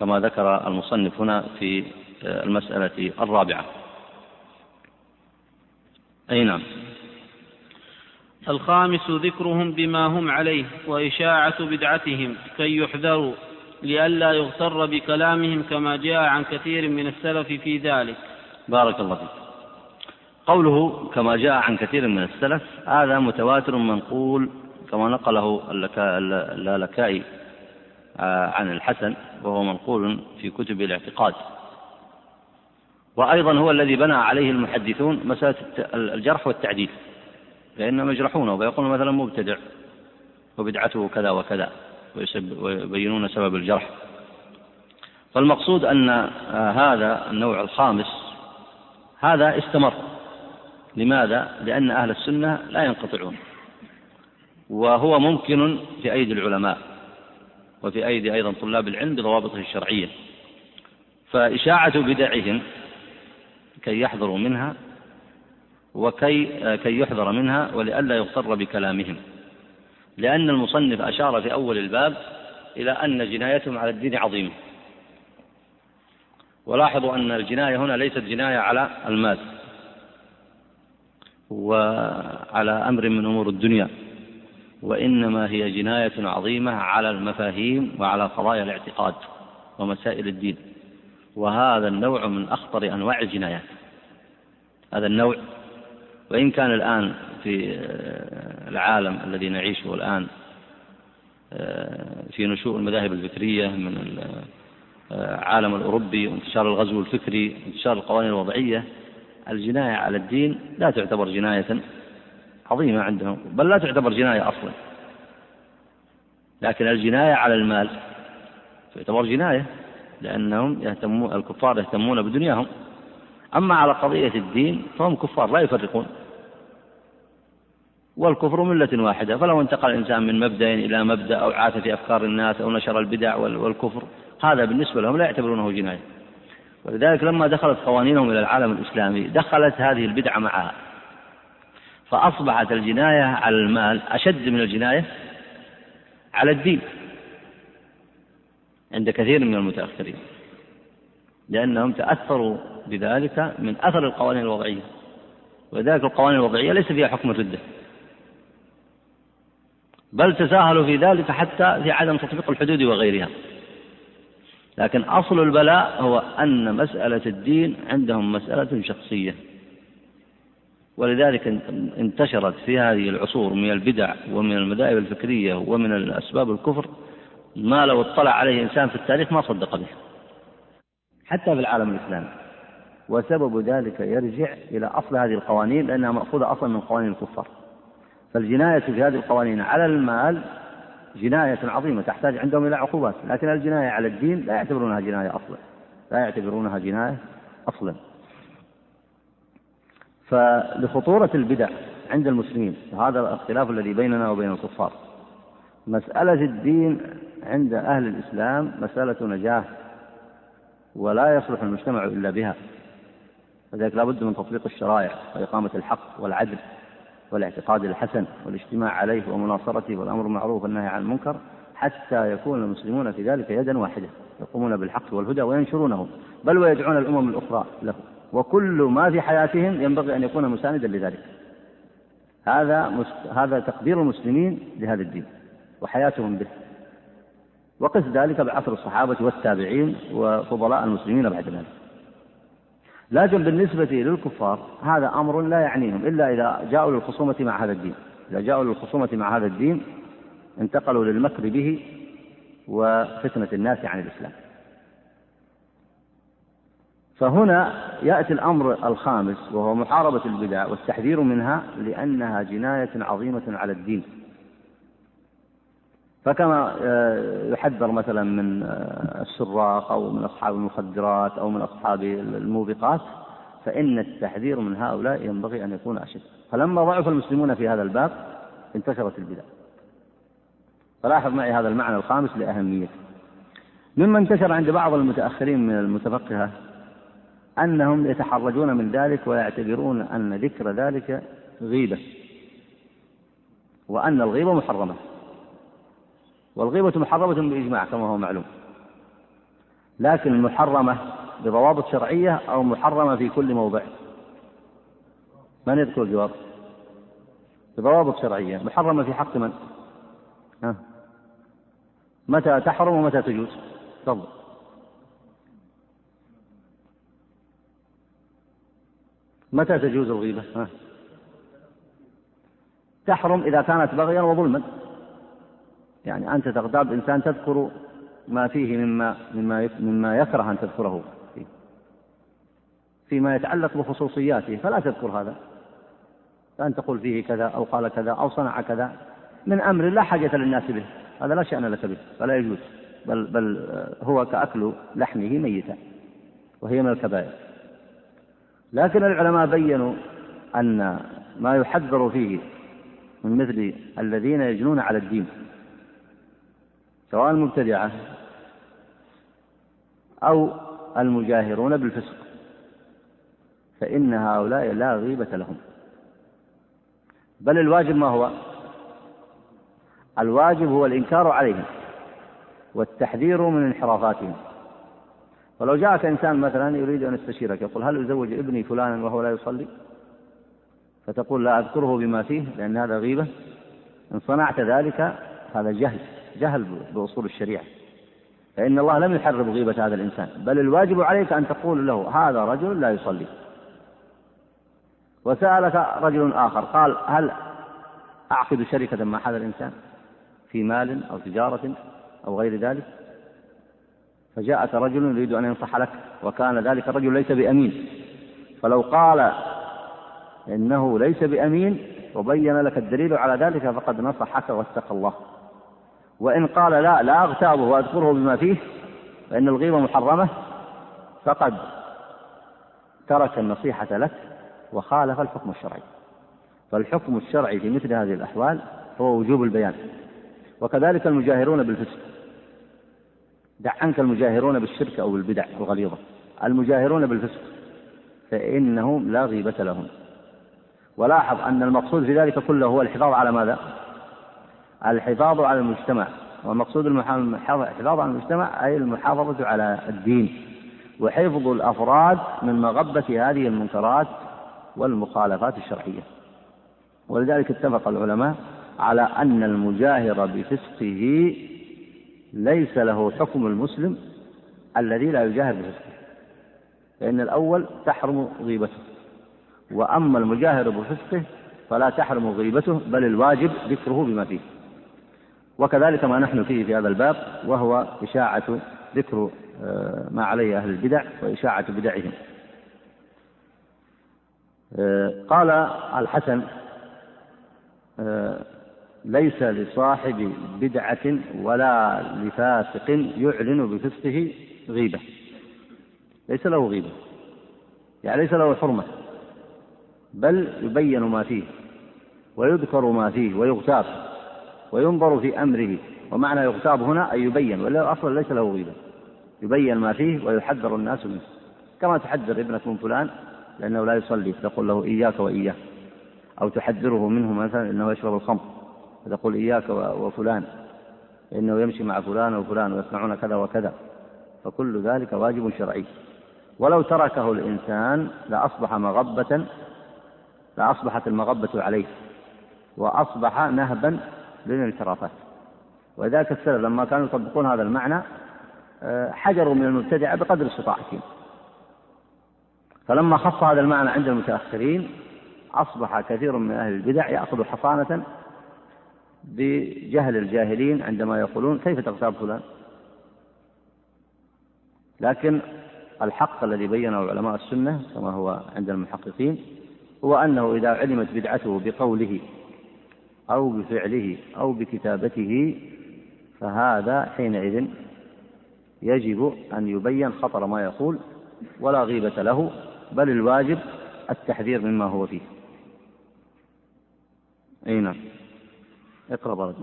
كما ذكر المصنف هنا في آه، المسألة الرابعة. أي نعم. الخامس ذكرهم بما هم عليه وإشاعة بدعتهم كي يحذروا لئلا يغتر بكلامهم كما جاء عن كثير من السلف في ذلك. بارك الله فيك. قوله كما جاء عن كثير من السلف هذا متواتر منقول كما نقله اللالكائي آه، عن الحسن وهو منقول في كتب الاعتقاد. وأيضا هو الذي بنى عليه المحدثون مسألة الجرح والتعديل فإنهم يجرحونه ويقولون مثلا مبتدع وبدعته كذا وكذا ويبينون سبب الجرح. فالمقصود أن آه، هذا النوع الخامس هذا استمر. لماذا؟ لأن أهل السنة لا ينقطعون وهو ممكن في أيدي العلماء. وفي أيدي أيضا طلاب العلم بضوابطه الشرعية. فإشاعة بدعهم كي يحذروا منها وكي كي يحذر منها ولئلا يغتر بكلامهم. لأن المصنف أشار في أول الباب إلى أن جنايتهم على الدين عظيمة. ولاحظوا أن الجناية هنا ليست جناية على المال وعلى أمر من أمور الدنيا. وإنما هي جناية عظيمة على المفاهيم وعلى قضايا الاعتقاد ومسائل الدين. وهذا النوع من أخطر أنواع الجنايات. هذا النوع وإن كان الآن في العالم الذي نعيشه الآن في نشوء المذاهب الفكرية من العالم الأوروبي وانتشار الغزو الفكري وانتشار القوانين الوضعية الجناية على الدين لا تعتبر جناية. عظيمة عندهم بل لا تعتبر جناية أصلا. لكن الجناية على المال تعتبر جناية لأنهم يهتمون الكفار يهتمون بدنياهم. أما على قضية الدين فهم كفار لا يفرقون. والكفر ملة واحدة. فلو انتقل الإنسان من مبدأ إلى مبدأ أو عاث في أفكار الناس أو نشر البدع والكفر هذا بالنسبة لهم لا يعتبرونه جناية. ولذلك لما دخلت قوانينهم إلى العالم الإسلامي دخلت هذه البدعة معها فأصبحت الجناية على المال أشد من الجناية على الدين. عند كثير من المتأخرين. لأنهم تأثروا بذلك من أثر القوانين الوضعية. ولذلك القوانين الوضعية ليس فيها حكم الردة بل تساهلوا في ذلك حتى في عدم تطبيق الحدود وغيرها. لكن أصل البلاء هو أن مسألة الدين عندهم مسألة شخصية. ولذلك انتشرت في هذه العصور من البدع ومن المذاهب الفكرية ومن الأسباب الكفر ما لو اطلع عليه إنسان في التاريخ ما صدق به. حتى في العالم الإسلامي. وسبب ذلك يرجع إلى أصل هذه القوانين لأنها مأخوذة أصلا من قوانين الكفار. فالجناية في هذه القوانين على المال جناية عظيمة تحتاج عندهم إلى عقوبات. لكن الجناية على الدين لا يعتبرونها جناية أصلا. لا يعتبرونها جناية أصلا. فلخطورة البدع عند المسلمين وهذا الاختلاف الذي بيننا وبين الكفار. مسألة الدين عند أهل الإسلام مسألة نجاة ولا يصلح المجتمع إلا بها. لذلك لا بد من تطبيق الشرائع وإقامة الحق والعدل والاعتقاد الحسن والاجتماع عليه ومناصرته والأمر بالمعروف والنهي عن المنكر حتى يكون المسلمون في ذلك يدا واحدة يقومون بالحق والهدى وينشرونه بل ويدعون الأمم الأخرى له. وكل ما في حياتهم ينبغي أن يكون مساندا لذلك. هذا مست... هذا تقدير المسلمين لهذا الدين وحياتهم به. وقس ذلك بعصر الصحابة والتابعين وفضلاء المسلمين بعد ذلك. لكن بالنسبة للكفار هذا أمر لا يعنيهم إلا إذا جاءوا للخصومة مع هذا الدين. إذا جاءوا للخصومة مع هذا الدين انتقلوا للمكر به وفتنة الناس عن الإسلام. فهنا يأتي الأمر الخامس وهو محاربة البدع والتحذير منها لأنها جناية عظيمة على الدين. فكما آه، يحذر مثلا من آه، السراق أو من أصحاب المخدرات أو من أصحاب الموبقات فإن التحذير من هؤلاء ينبغي أن يكون أشد. فلما ضعف المسلمون في هذا الباب انتشرت البدع. فلاحظ معي هذا المعنى الخامس لأهميته. مما انتشر عند بعض المتأخرين من المتفقهة أنهم يتحرجون من ذلك ويعتبرون أن ذكر ذلك غيبة وأن الغيبة محرمة. والغيبة محرمة بإجماع كما هو معلوم. لكن محرمة بضوابط شرعية أو محرمة في كل موضع؟ من يذكر الجواب؟ بضوابط شرعية. محرمة في حق من؟ ها. متى تحرم ومتى تجوز؟ تفضل. متى تجوز الغيبة؟ ها. تحرم إذا كانت بغيا وظلما. يعني أنت تغتاب إنسان تذكر ما فيه مما مما مما يكره أن تذكره. فيه فيما يتعلق بخصوصياته فلا تذكر هذا. فأن تقول فيه كذا أو قال كذا أو صنع كذا. من أمر لا حاجة للناس به. هذا لا شأن لك به فلا يجوز. بل بل هو كأكل لحمه ميتا وهي من الكبائر. لكن العلماء بينوا أن ما يحذر فيه من مثل الذين يجنون على الدين سواء المبتدعة أو المجاهرون بالفسق فإن هؤلاء لا غيبة لهم. بل الواجب ما هو؟ الواجب هو الإنكار عليهم والتحذير من انحرافاتهم. ولو جاءك إنسان مثلا يريد أن يستشيرك يقول هل أزوج ابني فلانا وهو لا يصلي؟ فتقول لا أذكره بما فيه لأن هذا غيبة. إن صنعت ذلك هذا جهل جهل بأصول الشريعة. فإن الله لم يحرم غيبة هذا الإنسان بل الواجب عليك أن تقول له هذا رجل لا يصلي. وسألك رجل آخر قال هل أعقد شركة مع هذا الإنسان في مال أو تجارة أو غير ذلك؟ فجاءك رجل يريد أن ينصح لك وكان ذلك الرجل ليس بأمين. فلو قال إنه ليس بأمين وبين لك الدليل على ذلك فقد نصحك واتقى الله. وإن قال لا لا أغتابه وأذكره بما فيه فإن الغيبة محرمة فقد ترك النصيحة لك وخالف الحكم الشرعي. فالحكم الشرعي في مثل هذه الأحوال هو وجوب البيان. وكذلك المجاهرون بالفسق. دع عنك المجاهرون بالشرك أو بالبدع الغليظة. المجاهرون بالفسق. فإنهم لا غيبة لهم. ولاحظ أن المقصود في ذلك كله هو الحفاظ على ماذا؟ الحفاظ على المجتمع. ومقصود الحفاظ على المجتمع أي المحافظة على الدين. وحفظ الأفراد من مغبة هذه المنكرات والمخالفات الشرعية. ولذلك اتفق العلماء على أن المجاهر بفسقه ليس له حكم المسلم الذي لا يجاهر بفسقه. فإن الأول تحرم غيبته وأما المجاهر بفسقه فلا تحرم غيبته بل الواجب ذكره بما فيه. وكذلك ما نحن فيه في هذا الباب وهو إشاعة ذكر آه، ما عليه أهل البدع وإشاعة بدعهم. آه، قال الحسن آه، ليس لصاحب بدعة ولا لفاسق يعلن بفسقه غيبة. ليس له غيبة. يعني ليس له حرمة. بل يبين ما فيه ويذكر ما فيه ويغتاب وينظر في أمره. ومعنى يغتاب هنا أي يبين ولا أصلا ليس له غيبة. يبين ما فيه ويحذر الناس منه. كما تحذر ابنك من فلان لأنه لا يصلي فتقول له إياك وإياه. أو تحذره منه مثلا أنه يشرب الخمر. فتقول إياك وفلان إنه يمشي مع فلان وفلان ويصنعون كذا وكذا فكل ذلك واجب شرعي. ولو تركه الإنسان لأصبح مغبة لأصبحت المغبة عليه وأصبح نهبا للانحرافات. ولذلك السلف لما كانوا يطبقون هذا المعنى آه، حجروا من المبتدعة بقدر استطاعتهم فلما خص هذا المعنى عند المتأخرين أصبح كثير من أهل البدع يأخذ حصانة بجهل الجاهلين عندما يقولون كيف تغتاب فلان؟ لكن الحق الذي بينه علماء السنة كما هو عند المحققين هو أنه إذا علمت بدعته بقوله أو بفعله أو بكتابته فهذا حينئذ يجب أن يبين خطر ما يقول ولا غيبة له بل الواجب التحذير مما هو فيه. أي نعم. اقرأ الله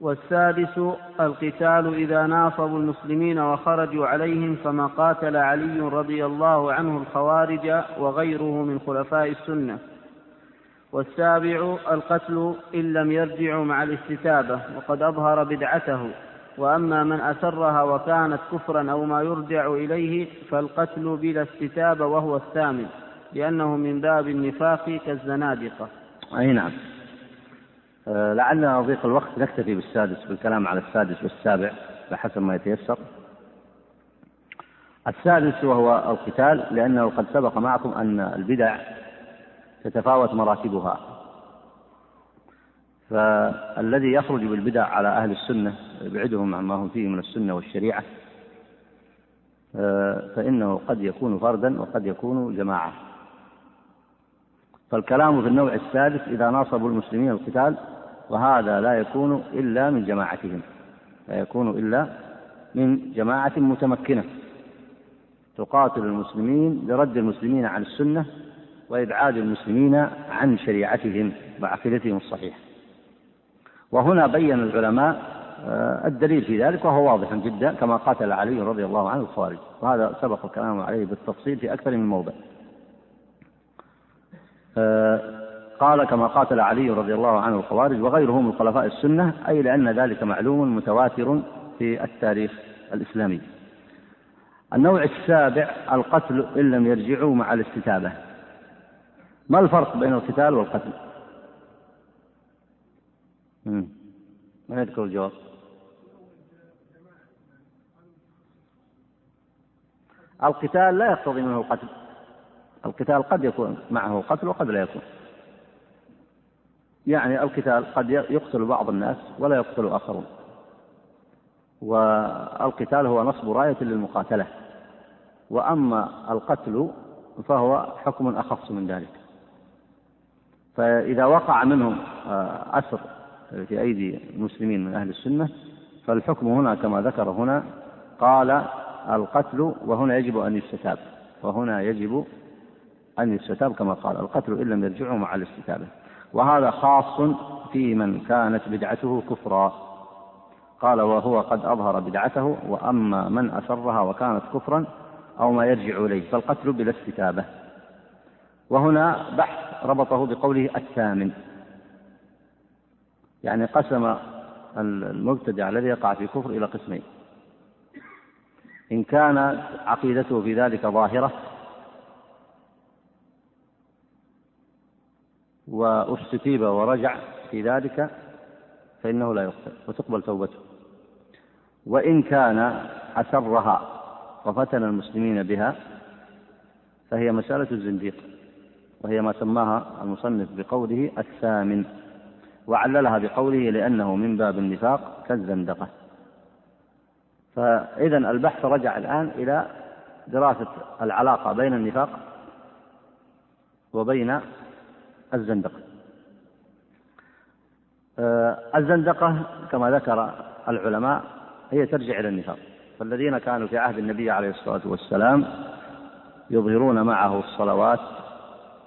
والسادس القتال إذا ناصبوا المسلمين وخرجوا عليهم كما قاتل علي رضي الله عنه الخوارج وغيره من خلفاء السنة. والسابع القتل إن لم يرجعوا مع الاستتابة وقد أظهر بدعته. وأما من أسرها وكانت كفرا أو ما يرجع إليه فالقتل بلا استتابة وهو الثامن لأنه من باب النفاق كالزنادقة. أي نعم. لعلنا نضيق الوقت نكتفي بالسادس بالكلام على السادس والسابع بحسب ما يتيسر. السادس وهو القتال لأنه قد سبق معكم أن البدع تتفاوت مراتبها. فالذي يخرج بالبدع على أهل السنة يبعدهم عما هم فيه من السنة والشريعة آه، فإنه قد يكون فردا وقد يكون جماعة. فالكلام في النوع السادس إذا ناصبوا المسلمين القتال وهذا لا يكون إلا من جماعتهم لا يكون إلا من جماعة متمكنة. تقاتل المسلمين لرد المسلمين عن السنة وإبعاد المسلمين عن شريعتهم وعقيدتهم الصحيحة. وهنا بين العلماء آه، الدليل في ذلك وهو واضح جدا كما قاتل علي رضي الله عنه الخوارج. وهذا سبق الكلام عليه بالتفصيل في أكثر من موضع. آه، قال كما قاتل علي رضي الله عنه الخوارج وغيرهم من خلفاء السنة أي لأن ذلك معلوم متواتر في التاريخ الإسلامي. النوع السابع القتل إن لم يرجعوا مع الاستتابة. ما الفرق بين القتال والقتل؟ ما يذكر الجواب؟ القتال لا يقتضي منه القتل. القتال قد يكون معه قتل وقد لا يكون. يعني القتال قد يقتل بعض الناس ولا يقتل آخرون. والقتال هو نصب راية للمقاتلة. وأما القتل فهو حكم أخص من ذلك. فإذا وقع منهم آه، أسر في أيدي المسلمين من أهل السنة فالحكم هنا كما ذكر هنا قال القتل وهنا يجب أن يستتاب. وهنا يجب أن يستتاب كما قال. القتل إن لم يرجعوا مع الاستتابة. وهذا خاص في من كانت بدعته كفرا. قال وهو قد أظهر بدعته وأما من أسرها وكانت كفرا أو ما يرجع إليه فالقتل بلا استتابة. وهنا بحث ربطه بقوله الثامن. يعني قسم المبتدع الذي يقع في كفر إلى قسمين. إن كان عقيدته في ذلك ظاهرة وأستتيب ورجع في ذلك فإنه لا يقتل وتقبل توبته. وإن كان أسرها وفتن المسلمين بها فهي مسألة الزنديق وهي ما سماها المصنف بقوله الثامن وعللها بقوله لأنه من باب النفاق كالزندقة. فإذا البحث رجع الآن إلى دراسة العلاقة بين النفاق وبين الزندقة. آه، الزندقة كما ذكر العلماء هي ترجع إلى النفاق. فالذين كانوا في عهد النبي عليه الصلاة والسلام يظهرون معه الصلوات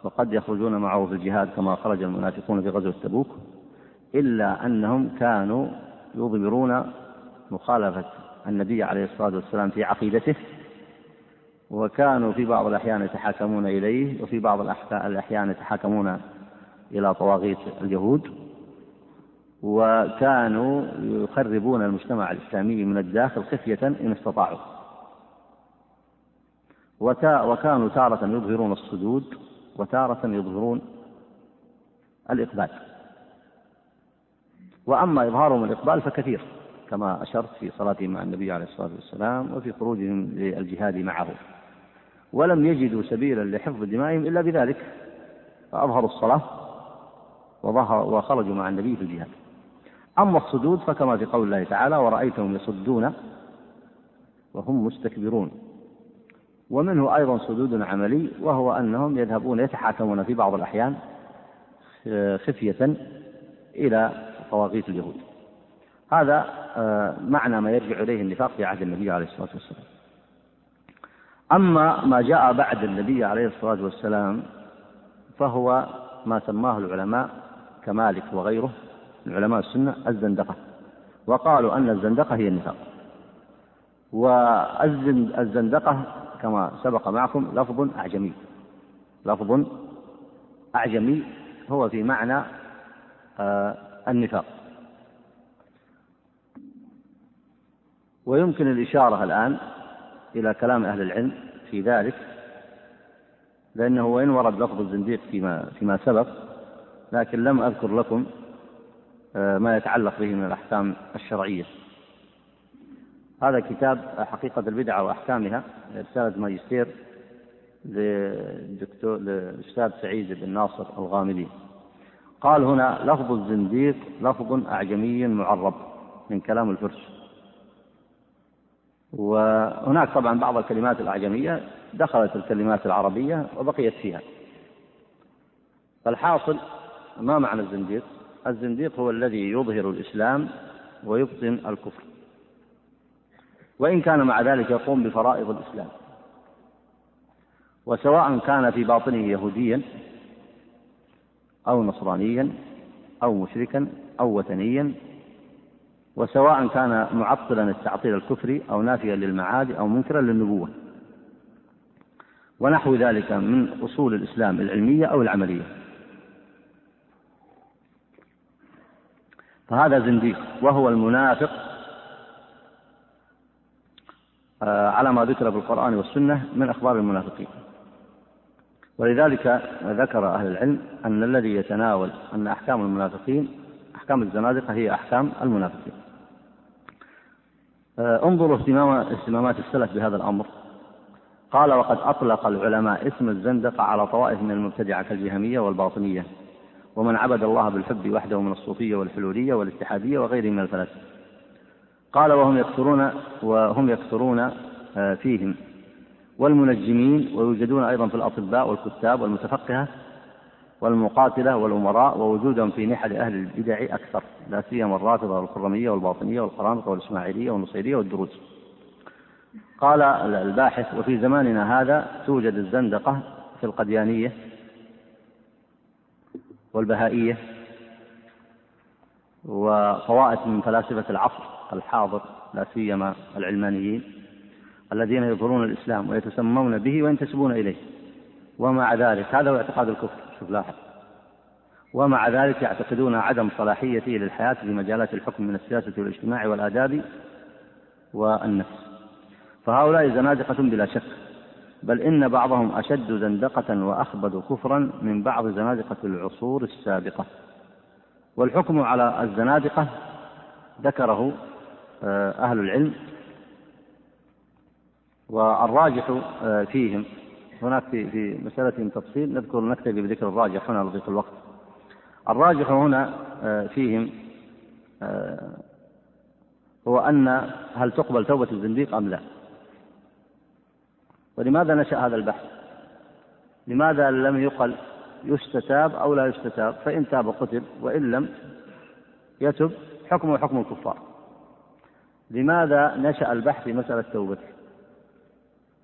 وقد يخرجون معه في الجهاد كما خرج المنافقون في غزوة تبوك إلا أنهم كانوا يظهرون مخالفة النبي عليه الصلاة والسلام في عقيدته وكانوا في بعض الأحيان يتحاكمون إليه وفي بعض الأحيان يتحاكمون إلى طواغيت اليهود وكانوا يخربون المجتمع الإسلامي من الداخل خفية إن استطاعوا. وكانوا تارة يظهرون الصدود وتارة يظهرون الإقبال. وأما إظهارهم الإقبال فكثير كما أشرت في صلاتهم مع النبي عليه الصلاة والسلام وفي خروجهم للجهاد معه. ولم يجدوا سبيلا لحفظ دمائهم إلا بذلك فأظهروا الصلاة وظهر وخرجوا مع النبي في الجهاد. أما الصدود فكما في قول الله تعالى ورأيتهم يصدون وهم مستكبرون. ومنه أيضا صدود عملي وهو أنهم يذهبون يتحاكمون في بعض الأحيان خفية إلى طواغيت اليهود. هذا آه، معنى ما يرجع إليه النفاق في عهد النبي عليه الصلاة والسلام. أما ما جاء بعد النبي عليه الصلاة والسلام فهو ما سماه العلماء كمالك وغيره من علماء السنة الزندقة. وقالوا أن الزندقة هي النفاق. والزندقة كما سبق معكم لفظ أعجمي. لفظ أعجمي هو في معنى آه، النفاق. ويمكن الإشارة الآن إلى كلام أهل العلم في ذلك لأنه وإن ورد لفظ الزنديق فيما فيما سبق لكن لم أذكر لكم آه، ما يتعلق به من الأحكام الشرعية. هذا كتاب حقيقة البدعة وأحكامها. رسالة ماجستير للدكتور للأستاذ سعيد بن ناصر الغامدي. قال هنا لفظ الزنديق لفظ أعجمي معرب من كلام الفرس. وهناك طبعا بعض الكلمات الأعجمية دخلت الكلمات العربية وبقيت فيها. فالحاصل ما معنى الزنديق؟ الزنديق هو الذي يظهر الإسلام ويبطن الكفر. وإن كان مع ذلك يقوم بفرائض الإسلام. وسواء كان في باطنه يهوديا أو نصرانيا أو مشركا أو وثنيا وسواء كان معطلا التعطيل الكفري أو نافيا للمعاد أو منكرا للنبوة. ونحو ذلك من أصول الإسلام العلمية أو العملية. فهذا زنديق وهو المنافق آه، على ما ذكر في القرآن والسنة من أخبار المنافقين. ولذلك ذكر أهل العلم أن الذي يتناول أن أحكام المنافقين أحكام الزنادقة هي أحكام المنافقين. آه، انظروا اهتمام اهتمامات السلف بهذا الأمر. قال وقد أطلق العلماء اسم الزندقة على طوائف من المبتدعة كالجهمية والباطنية. ومن عبد الله بالحب وحده من الصوفية والحلولية والاتحادية وغيرهم من الفلاسفة. قال وهم يكثرون وهم يكثرون آه، فيهم. والمنجمين ويوجدون أيضا في الأطباء والكتاب والمتفقهة والمقاتلة والأمراء ووجودهم في نحل أهل البدع أكثر لا سيما الرافضة والخرمية والباطنية والقرامطة والإسماعيلية والنصيرية والدروز قال الباحث وفي زماننا هذا توجد الزندقة في القديانية والبهائية وطوائف من فلاسفة العصر الحاضر لا سيما العلمانيين الذين يظهرون الإسلام ويتسمون به وينتسبون إليه. ومع ذلك هذا هو اعتقاد الكفر شوف لاحظ. ومع ذلك يعتقدون عدم صلاحيته للحياة في مجالات الحكم من السياسة والاجتماع والآداب والنفس. فهؤلاء زنادقة بلا شك. بل إن بعضهم أشد زندقة وأخبث كفرا من بعض زنادقة العصور السابقة. والحكم على الزنادقة ذكره آه، أهل العلم والراجح آه، فيهم. هناك في في مسألة تفصيل نذكر نكتفي بذكر الراجح هنا لضيق الوقت. الراجح هنا آه، فيهم هو أن هل تقبل توبة الزنديق أم لا؟ ولماذا نشأ هذا البحث؟ لماذا لم يقل يستتاب أو لا يستتاب؟ فإن تاب قتل وإن لم يتب حكمه حكم الكفار. لماذا نشأ البحث في مسألة توبته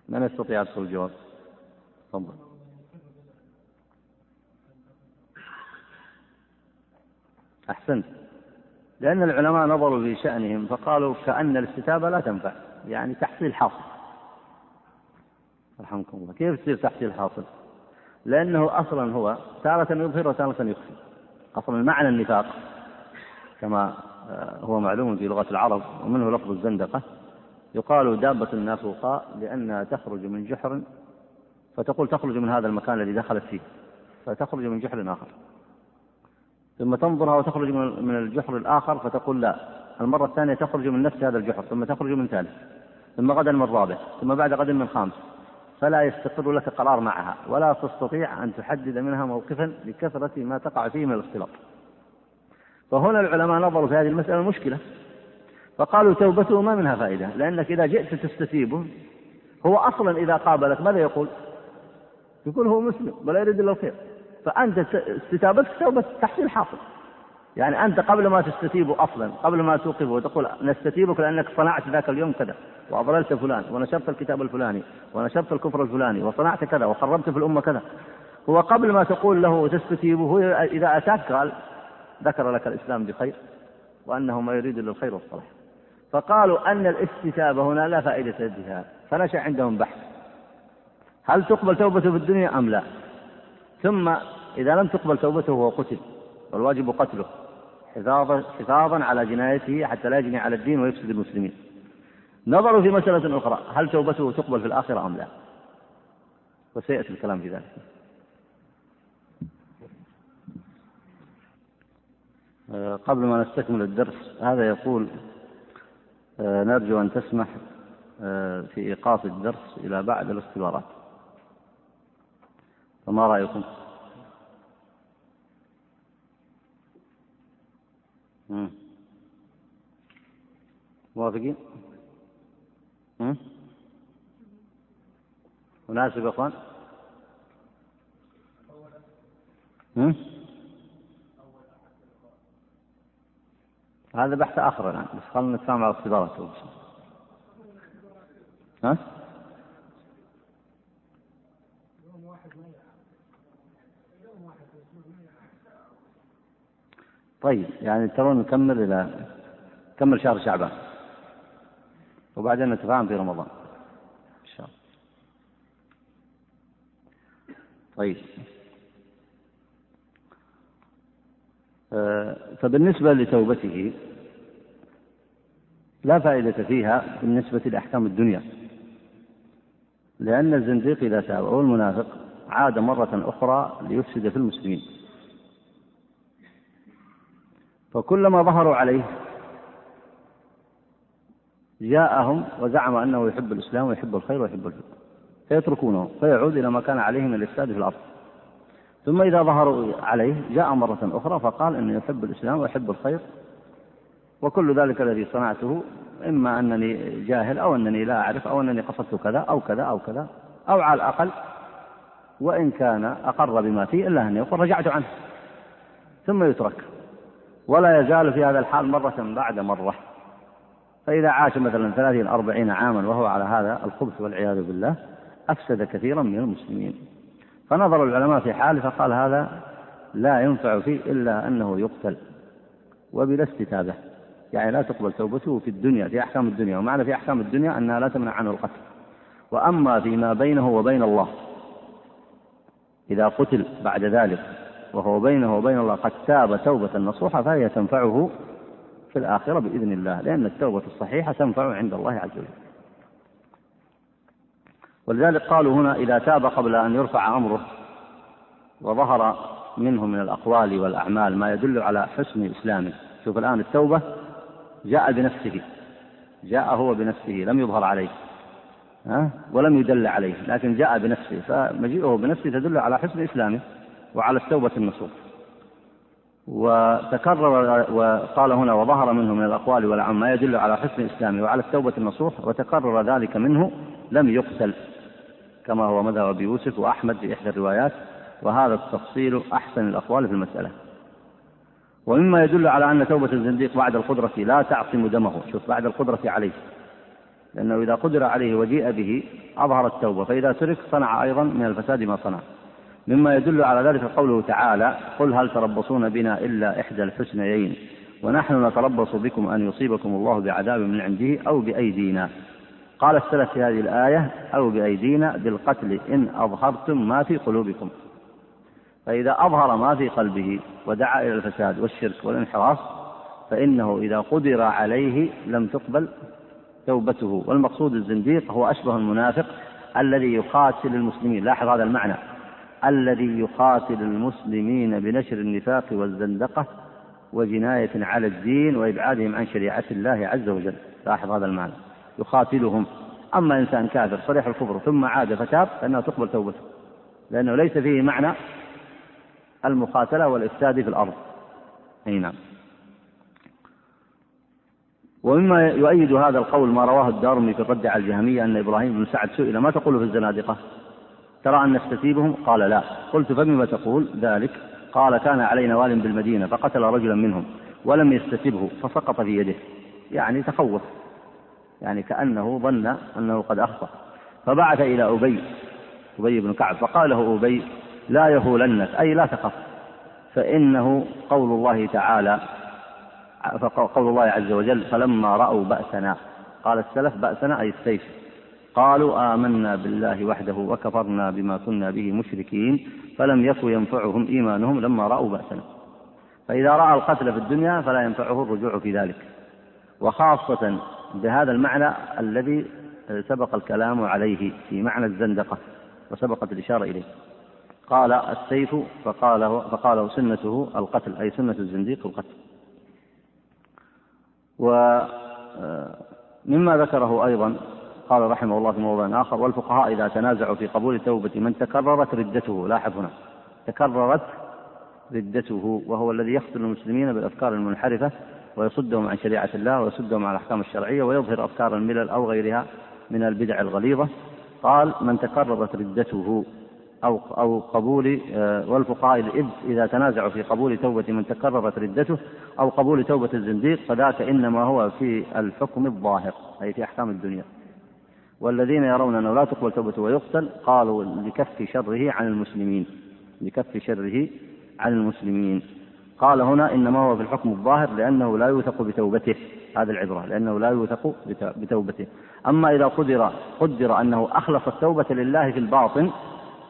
من يستطيع يدخل الجواب؟ تفضل. أحسنت. لأن العلماء نظروا في شأنهم فقالوا كأن الاستتابة لا تنفع يعني تحصيل حاصل. رحمكم الله. كيف تصير تحصيل حاصل؟ لأنه أصلا هو تارة يظهر وتارة يخفي أصلا معنى النفاق كما آه، هو معلوم في لغة العرب ومنه لفظ الزندقة. يقال دابة النافوقاء لأنها تخرج من جحر فتقول تخرج من هذا المكان الذي دخلت فيه فتخرج من جحر آخر. ثم تنظرها وتخرج من الجحر الآخر فتقول لا المرة الثانية تخرج من نفس هذا الجحر ثم تخرج من ثالث ثم غدا من رابع ثم بعد غد من خامس. فلا يستقر لك قرار معها ولا تستطيع أن تحدد منها موقفا لكثرة ما تقع فيه من الاختلاط. فهنا العلماء نظروا في هذه المسألة مشكلة فقالوا توبته ما منها فائدة لأنك إذا جئت تستتيبه هو أصلا إذا قابلك ماذا يقول؟ يقول هو مسلم ولا يريد إلا الخير. فأنت استتابتك توبة تحصيل حاصل. يعني أنت قبل ما تستتيب أصلا قبل ما توقفه وتقول نستتيبك لأنك صنعت ذاك اليوم كذا وأضللت فلان ونشرت الكتاب الفلاني ونشرت الكفر الفلاني وصنعت كذا وخربت في الأمة كذا. هو قبل ما تقول له تستتيبه إذا أتاك قال ذكر لك الإسلام بخير وأنه ما يريد إلا الخير والصلاح. فقالوا أن الاستتابة هنا لا فائدة بها فنشأ عندهم بحث. هل تقبل توبته في الدنيا أم لا؟ ثم إذا لم تقبل توبته وهو قتل والواجب قتله. حفاظا حفاظا على جنايته حتى لا يجني على الدين ويفسد المسلمين. نظروا في مسألة أخرى هل توبته تقبل في الآخرة أم لا؟ وسيأتي الكلام في ذلك. آه، قبل ما نستكمل الدرس هذا يقول آه، نرجو أن تسمح آه، في إيقاف الدرس إلى بعد الاختبارات. فما رأيكم؟ موافقين؟ مناسب يا أخوان؟ هذا بحث آخر الآن بس خلينا نتفاهم على اختبارات ها؟ طيب يعني ترون نكمل إلى كمل شهر شعبان. وبعدين نتفاهم في رمضان. إن شاء الله. طيب. آه، فبالنسبة لتوبته لا فائدة فيها بالنسبة لأحكام الدنيا. لأن الزنديق إذا تاب أو المنافق عاد مرة أخرى ليفسد في المسلمين. فكلما ظهروا عليه جاءهم وزعم أنه يحب الإسلام ويحب الخير ويحب الفقه فيتركونه فيعود إلى ما كان عليه من الإفساد في الأرض. ثم إذا ظهروا عليه جاء مرة أخرى فقال إني يحب الإسلام ويحب الخير وكل ذلك الذي صنعته إما أنني جاهل أو أنني لا أعرف أو أنني قصدت كذا أو كذا أو كذا أو على الأقل وإن كان أقر بما فيه إلا أن يقول رجعت عنه ثم يترك. ولا يزال في هذا الحال مرة بعد مرة. فإذا عاش مثلا ثلاثين أربعين عاما وهو على هذا الخبث والعياذ بالله أفسد كثيرا من المسلمين. فنظر العلماء في حاله فقال هذا لا ينفع فيه إلا أنه يقتل وبلا استتابة. يعني لا تقبل توبته في الدنيا في أحكام الدنيا. ومعنى في أحكام الدنيا أنها لا تمنع عنه القتل. وأما فيما بينه وبين الله إذا قتل بعد ذلك وهو بينه وبين الله قد تاب توبة نصوحة فهي تنفعه في الآخرة بإذن الله لأن التوبة الصحيحة تنفع عند الله عز وجل. ولذلك قالوا هنا إذا تاب قبل أن يرفع أمره وظهر منه من الأقوال والأعمال ما يدل على حسن إسلامه. شوف الآن التوبة جاء بنفسه جاء هو بنفسه لم يظهر عليه ها؟ ولم يدل عليه لكن جاء بنفسه فمجيئه بنفسه تدل على حسن إسلامه. وعلى التوبة النصوح وتكرر وقال هنا وظهر منه من الأقوال والأعمال ما يدل على حسن إسلامه وعلى التوبة النصوح وتكرر ذلك منه لم يقتل كما هو مذهب أبي يوسف وأحمد في إحدى الروايات وهذا التفصيل أحسن الأقوال في المسألة. ومما يدل على أن توبة الزنديق بعد القدرة لا تعصم دمه شوف بعد القدرة عليه. لأنه إذا قدر عليه وجيء به أظهر التوبة فإذا ترك صنع أيضا من الفساد ما صنع. مما يدل على ذلك قوله تعالى قل هل تربصون بنا إلا إحدى الحسنيين ونحن نتربص بكم أن يصيبكم الله بعذاب من عنده أو بأيدينا. قال السلف في هذه الآية أو بأيدينا بالقتل إن أظهرتم ما في قلوبكم. فإذا أظهر ما في قلبه ودعا إلى الفساد والشرك والانحراف فإنه إذا قدر عليه لم تقبل توبته. والمقصود الزنديق هو أشبه المنافق الذي يقاتل المسلمين. لاحظ هذا المعنى. الذي يقاتل المسلمين بنشر النفاق والزندقة وجناية على الدين وإبعادهم عن شريعة الله عز وجل. لاحظ هذا المعنى. يقاتلهم. أما إنسان كافر صريح الكفر ثم عاد فتاب فإنها تقبل توبته. لأنه ليس فيه معنى المقاتلة والإفساد في الأرض. أي نعم. ومما يؤيد هذا القول ما رواه الدارمي في الرد على الجهمية أن إبراهيم بن سعد سئل ما تقول في الزنادقة؟ ترى أن نستتيبهم؟ قال لا. قلت فبما تقول؟ ذلك. قال كان علينا وال بالمدينة فقتل رجلا منهم ولم يستتبه فسقط في يده. يعني تخوف. يعني كأنه ظن أنه قد أخطأ. فبعث إلى أبي أبي بن كعب فقال له أبي لا يهولنك أي لا تخف فإنه قول الله تعالى فقول الله عز وجل فلما رأوا بأسنا قال السلف بأسنا أي السيف. قالوا آمنا بالله وحده وكفرنا بما كنا به مشركين فلم يك ينفعهم إيمانهم لما رأوا بأسنا. فإذا رأى القتل في الدنيا فلا ينفعه الرجوع في ذلك. وخاصة بهذا المعنى الذي سبق الكلام عليه في معنى الزندقة وسبقت الإشارة إليه. قال السيف فقال فقال سنته القتل أي سنة الزنديق القتل. ومما ذكره أيضا قال رحمه الله في موضع آخر والفقهاء إذا تنازعوا في قبول توبة من تكررت ردته. لاحظ هنا. تكررت ردته وهو الذي يقتل المسلمين بالأفكار المنحرفة ويصدهم عن شريعة الله ويصدهم عن الأحكام الشرعية ويظهر أفكار الملل أو غيرها من البدع الغليظة. قال من تكررت ردته أو أو قبول آه، والفقهاء إذا تنازعوا في قبول توبة من تكررت ردته أو قبول توبة الزنديق فذاك إنما هو في الحكم الظاهر أي في أحكام الدنيا. والذين يرون أنه لا تقبل توبته ويقتل قالوا لكف شره عن المسلمين لكف شره عن المسلمين. قال هنا إنما هو في الحكم الظاهر لأنه لا يوثق بتوبته هذه العبرة لأنه لا يوثق بتوبته. أما إذا قدر قدر أنه أخلص التوبة لله في الباطن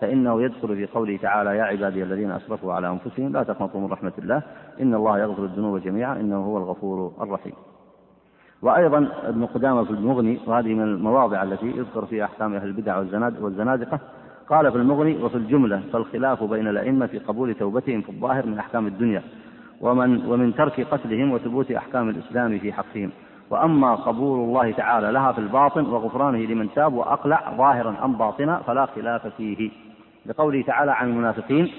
فإنه يدخل في قوله تعالى يا عبادي الذين أسرفوا على أنفسهم لا تقنطوا من رحمة الله إن الله يغفر الذنوب جميعا إنه هو الغفور الرحيم. وأيضا ابن قدامة في المغني وهذه من المواضع التي يذكر فيها أحكام أهل البدع والزنادقة. قال في المغني وفي الجملة فالخلاف بين الأئمة في قبول توبتهم في الظاهر من أحكام الدنيا ومن ومن ترك قتلهم وثبوت أحكام الإسلام في حقهم. وأما قبول الله تعالى لها في الباطن وغفرانه لمن تاب وأقلع ظاهرا أم باطنا فلا خلاف فيه. لقوله تعالى عن المنافقين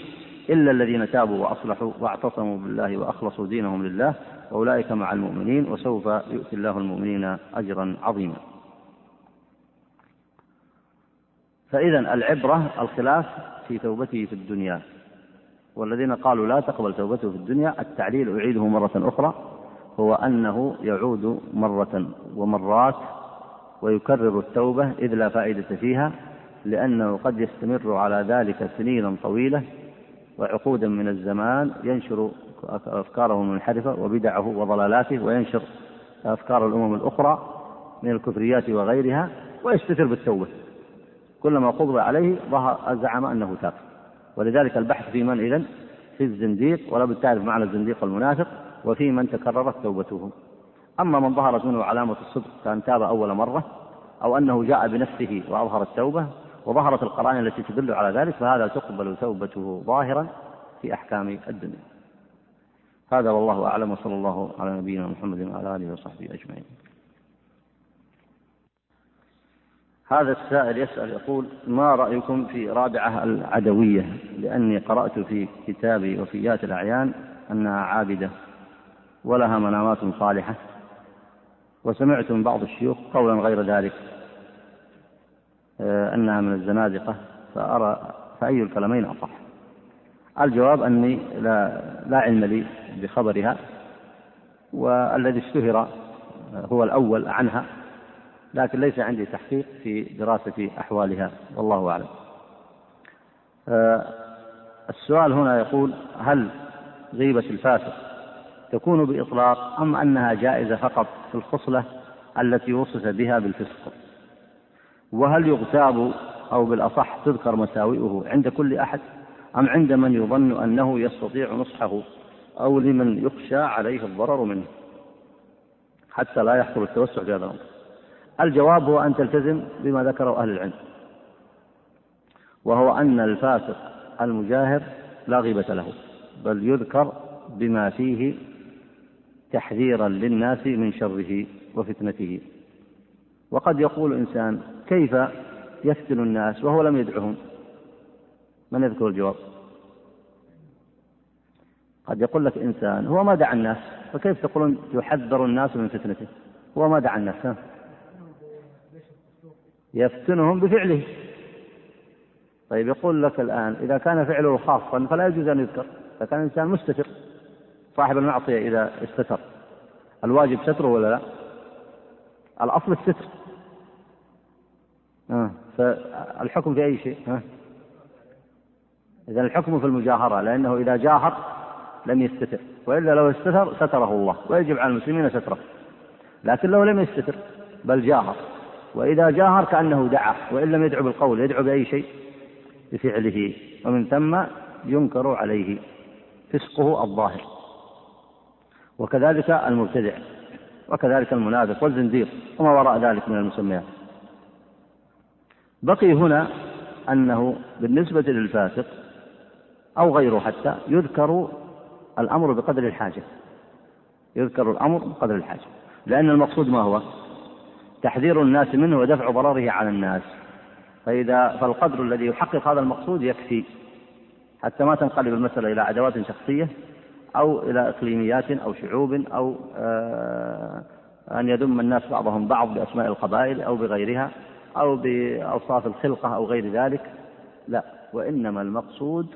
إلا الذين تابوا وأصلحوا واعتصموا بالله وأخلصوا دينهم لله وأولئك مع المؤمنين وسوف يؤتي الله المؤمنين أجرا عظيما. فإذا العبرة الخلاف في توبته في الدنيا. والذين قالوا لا تقبل توبته في الدنيا التعليل أعيده مرة أخرى هو أنه يعود مرة ومرات ويكرر التوبة إذ لا فائدة فيها لأنه قد يستمر على ذلك سنينا طويلة وعقودا من الزمان ينشر أفكاره المنحرفة وبدعه وضلالاته وينشر أفكار الأمم الأخرى من الكفريات وغيرها ويستتر بالتوبة. كلما قبض عليه ظهر زعم أنه تاب. ولذلك البحث في من إذن؟ في الزنديق ولا بالتعرف معنى الزنديق والمنافق وفي من تكررت توبته. أما من ظهرت منه علامة الصدق كأن تاب أول مرة أو أنه جاء بنفسه وأظهر التوبة وظهرت القرائن التي تدل على ذلك فهذا تقبل توبته ظاهرا في أحكام الدنيا. هذا والله أعلم وصلى الله على نبينا محمد وعلى آله وصحبه أجمعين. هذا السائل يسأل يقول ما رأيكم في رابعة العدوية؟ لأني قرأت في كتاب وفيات الأعيان أنها عابدة ولها منامات صالحة وسمعت من بعض الشيوخ قولا غير ذلك آه، أنها من الزنادقة فأرى فأي الكلامين أصح؟ الجواب أني لا, لا علم لي بخبرها والذي اشتهر هو الأول عنها لكن ليس عندي تحقيق في دراسة أحوالها والله أعلم. آه، السؤال هنا يقول هل غيبة الفاسق تكون بإطلاق أم أنها جائزة فقط في الخصلة التي وصف بها بالفسق؟ وهل يغتاب أو بالأصح تذكر مساوئه عند كل أحد أم عند من يظن أنه يستطيع نصحه؟ أو لمن يخشى عليه الضرر منه. حتى لا يحصل التوسع في هذا الأمر. الجواب هو أن تلتزم بما ذكره أهل العلم. وهو أن الفاسق المجاهر لا غيبة له بل يذكر بما فيه تحذيرا للناس من شره وفتنته. وقد يقول إنسان كيف يفتن الناس وهو لم يدعهم؟ من يذكر الجواب؟ قد يقول لك إنسان هو ما دعا الناس فكيف تقولون يحذر الناس من فتنته هو ما دعا الناس ها؟ يفتنهم بفعله طيب يقول لك الآن إذا كان فعله خاصا فلا يجوز أن يذكر إذا كان الإنسان مستتر صاحب المعصية إذا استتر الواجب ستره ولا لا؟ الأصل الستر آه. فالحكم في أي شيء آه. إذا الحكم في المجاهرة لأنه إذا جاهر لم يستتر وإلا لو استتر ستره الله ويجب على المسلمين ستره. لكن لو لم يستتر بل جاهر وإذا جاهر كأنه دعا وإن لم يدعو بالقول يدعو بأي شيء بفعله ومن ثم ينكر عليه فسقه الظاهر. وكذلك المبتدع وكذلك المنافق والزنديق وما وراء ذلك من المسميات. بقي هنا أنه بالنسبة للفاسق أو غيره حتى يذكر الأمر بقدر الحاجة. يذكر الأمر بقدر الحاجة. لأن المقصود ما هو؟ تحذير الناس منه ودفع ضرره على الناس. فإذا فالقدر الذي يحقق هذا المقصود يكفي. حتى ما تنقلب المسألة إلى عداوات شخصية أو إلى إقليميات أو شعوب أو آه، أن يذم الناس بعضهم بعض بأسماء القبائل أو بغيرها أو بأوصاف الخلقة أو غير ذلك. لا وإنما المقصود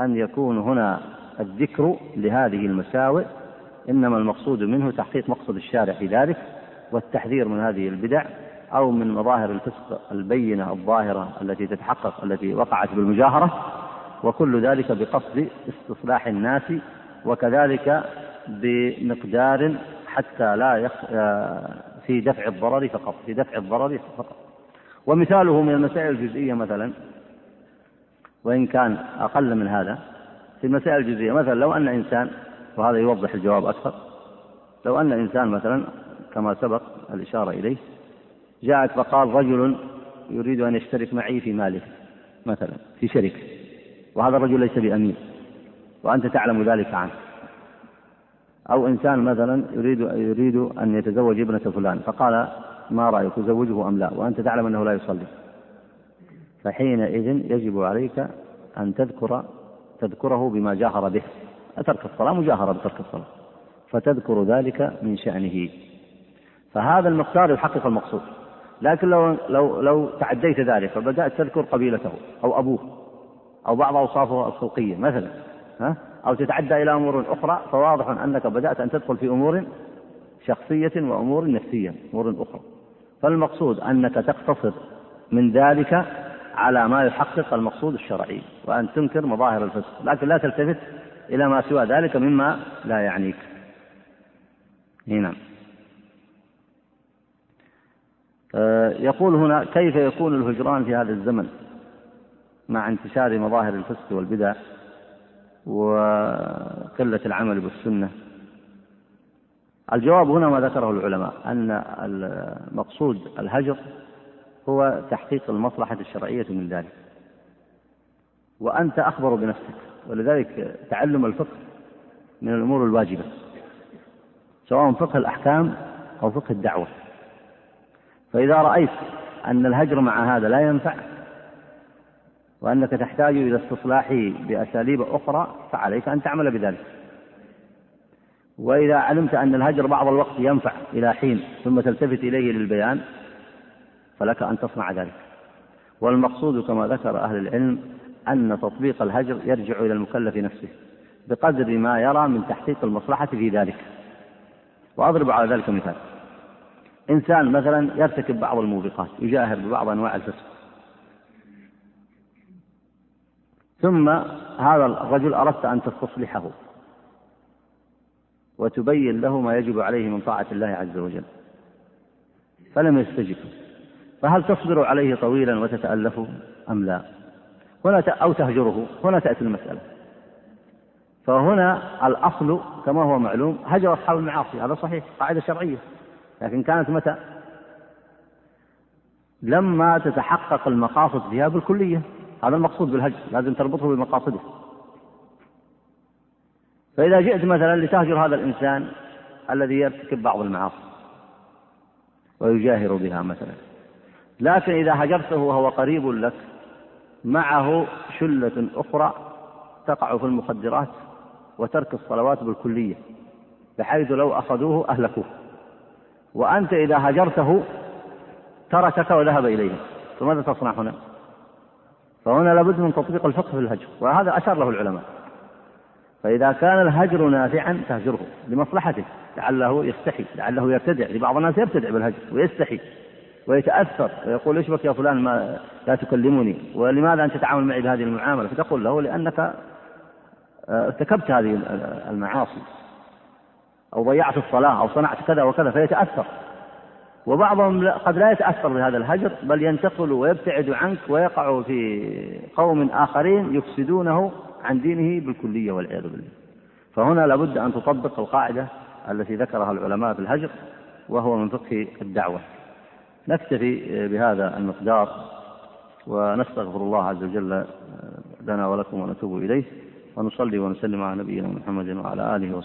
أن يكون هنا الذكر لهذه المساوئ إنما المقصود منه تحقيق مقصد الشارع في ذلك والتحذير من هذه البدع أو من مظاهر الفسق البينة الظاهرة التي تتحقق التي وقعت بالمجاهرة وكل ذلك بقصد استصلاح الناس وكذلك بمقدار حتى لا يخ... آه، في دفع الضرر فقط في دفع الضرر فقط. ومثاله من المسائل الجزئية مثلا وإن كان أقل من هذا في المسائل الجزئية. مثلا لو أن إنسان وهذا يوضح الجواب أكثر لو أن إنسان مثلا كما سبق الإشارة إليه جاءك فقال رجل يريد أن يشترك معي في ماله مثلا في شركة وهذا الرجل ليس بأمين وأنت تعلم ذلك عنه. أو إنسان مثلا يريد يريد أن يتزوج ابنة فلان فقال ما رأيك تزوجه أم لا؟ وأنت تعلم أنه لا يصلي. فحينئذ يجب عليك أن تذكر تذكره بما جاهر به. ترك الصلاة؟ مجاهرة بترك الصلاة. فتذكر ذلك من شأنه. فهذا المقدار يحقق المقصود. لكن لو لو لو تعديت ذلك فبدأت تذكر قبيلته أو أبوه أو بعض أوصافه الخلقية مثلا ها؟ أو تتعدى إلى أمور أخرى فواضح أنك بدأت أن تدخل في أمور شخصية وأمور نفسية أمور أخرى. فالمقصود أنك تقتصر من ذلك على ما يحقق المقصود الشرعي وأن تنكر مظاهر الفسق لكن لا تلتفت إلى ما سوى ذلك مما لا يعنيك. نعم. آه، يقول هنا كيف يكون الهجران في هذا الزمن مع انتشار مظاهر الفسق والبدع وقلة العمل بالسنة؟ الجواب هنا ما ذكره العلماء أن المقصود الهجر هو تحقيق المصلحة الشرعية من ذلك. وأنت أخبر بنفسك ولذلك تعلم الفقه من الأمور الواجبة سواء فقه الأحكام أو فقه الدعوة. فإذا رأيت أن الهجر مع هذا لا ينفع وأنك تحتاج إلى استصلاحه بأساليب أخرى فعليك أن تعمل بذلك. وإذا علمت أن الهجر بعض الوقت ينفع إلى حين ثم تلتفت إليه للبيان فلك أن تصنع ذلك. والمقصود كما ذكر أهل العلم أن تطبيق الهجر يرجع إلى المكلف نفسه بقدر ما يرى من تحقيق المصلحة في ذلك. وأضرب على ذلك مثال. إنسان مثلا يرتكب بعض الموبقات يجاهر ببعض أنواع الفسق. ثم هذا الرجل أردت أن تستصلحه وتبين له ما يجب عليه من طاعة الله عز وجل. فلم يستجب. فهل تصبر عليه طويلا وتتألفه أم لا؟ هنا أو تهجره. هنا تأتي المسألة. فهنا الأصل كما هو معلوم هجر أصحاب المعاصي. هذا صحيح قاعدة شرعية. لكن كانت متى؟ لما تتحقق المقاصد فيها بالكلية هذا المقصود بالهجر لازم تربطه بمقاصده. فإذا جئت مثلا لتهجر هذا الإنسان الذي يرتكب بعض المعاصي ويجاهر بها مثلا. لكن إذا هجرته وهو قريب لك معه شلة أخرى تقع في المخدرات وترك الصلوات بالكلية بحيث لو أخذوه أهلكوه. وأنت إذا هجرته تركك وذهب إليهم فماذا تصنع هنا؟ فهنا لابد من تطبيق الفقه في الهجر وهذا أشار له العلماء. فإذا كان الهجر نافعا تهجره لمصلحته لعله يستحي لعله يبتدع لبعض الناس يبتدع بالهجر ويستحي. ويتأثر ويقول إيش بك يا فلان ما لا تكلمني؟ ولماذا أنت تتعامل معي بهذه المعاملة؟ فتقول له لأنك آه، ارتكبت هذه المعاصي. أو ضيعت الصلاة أو صنعت كذا وكذا فيتأثر. وبعضهم قد لا يتأثر بهذا الهجر بل ينتقل ويبتعد عنك ويقع في قوم آخرين يفسدونه عن دينه بالكلية والعياذ بالله. فهنا لابد أن تطبق القاعدة التي ذكرها العلماء في الهجر وهو من فقه الدعوة. نكتفي بهذا المقدار ونستغفر الله عز وجل لنا ولكم ونتوب إليه ونصلي ونسلم على نبينا محمد وعلى آله وصحبه.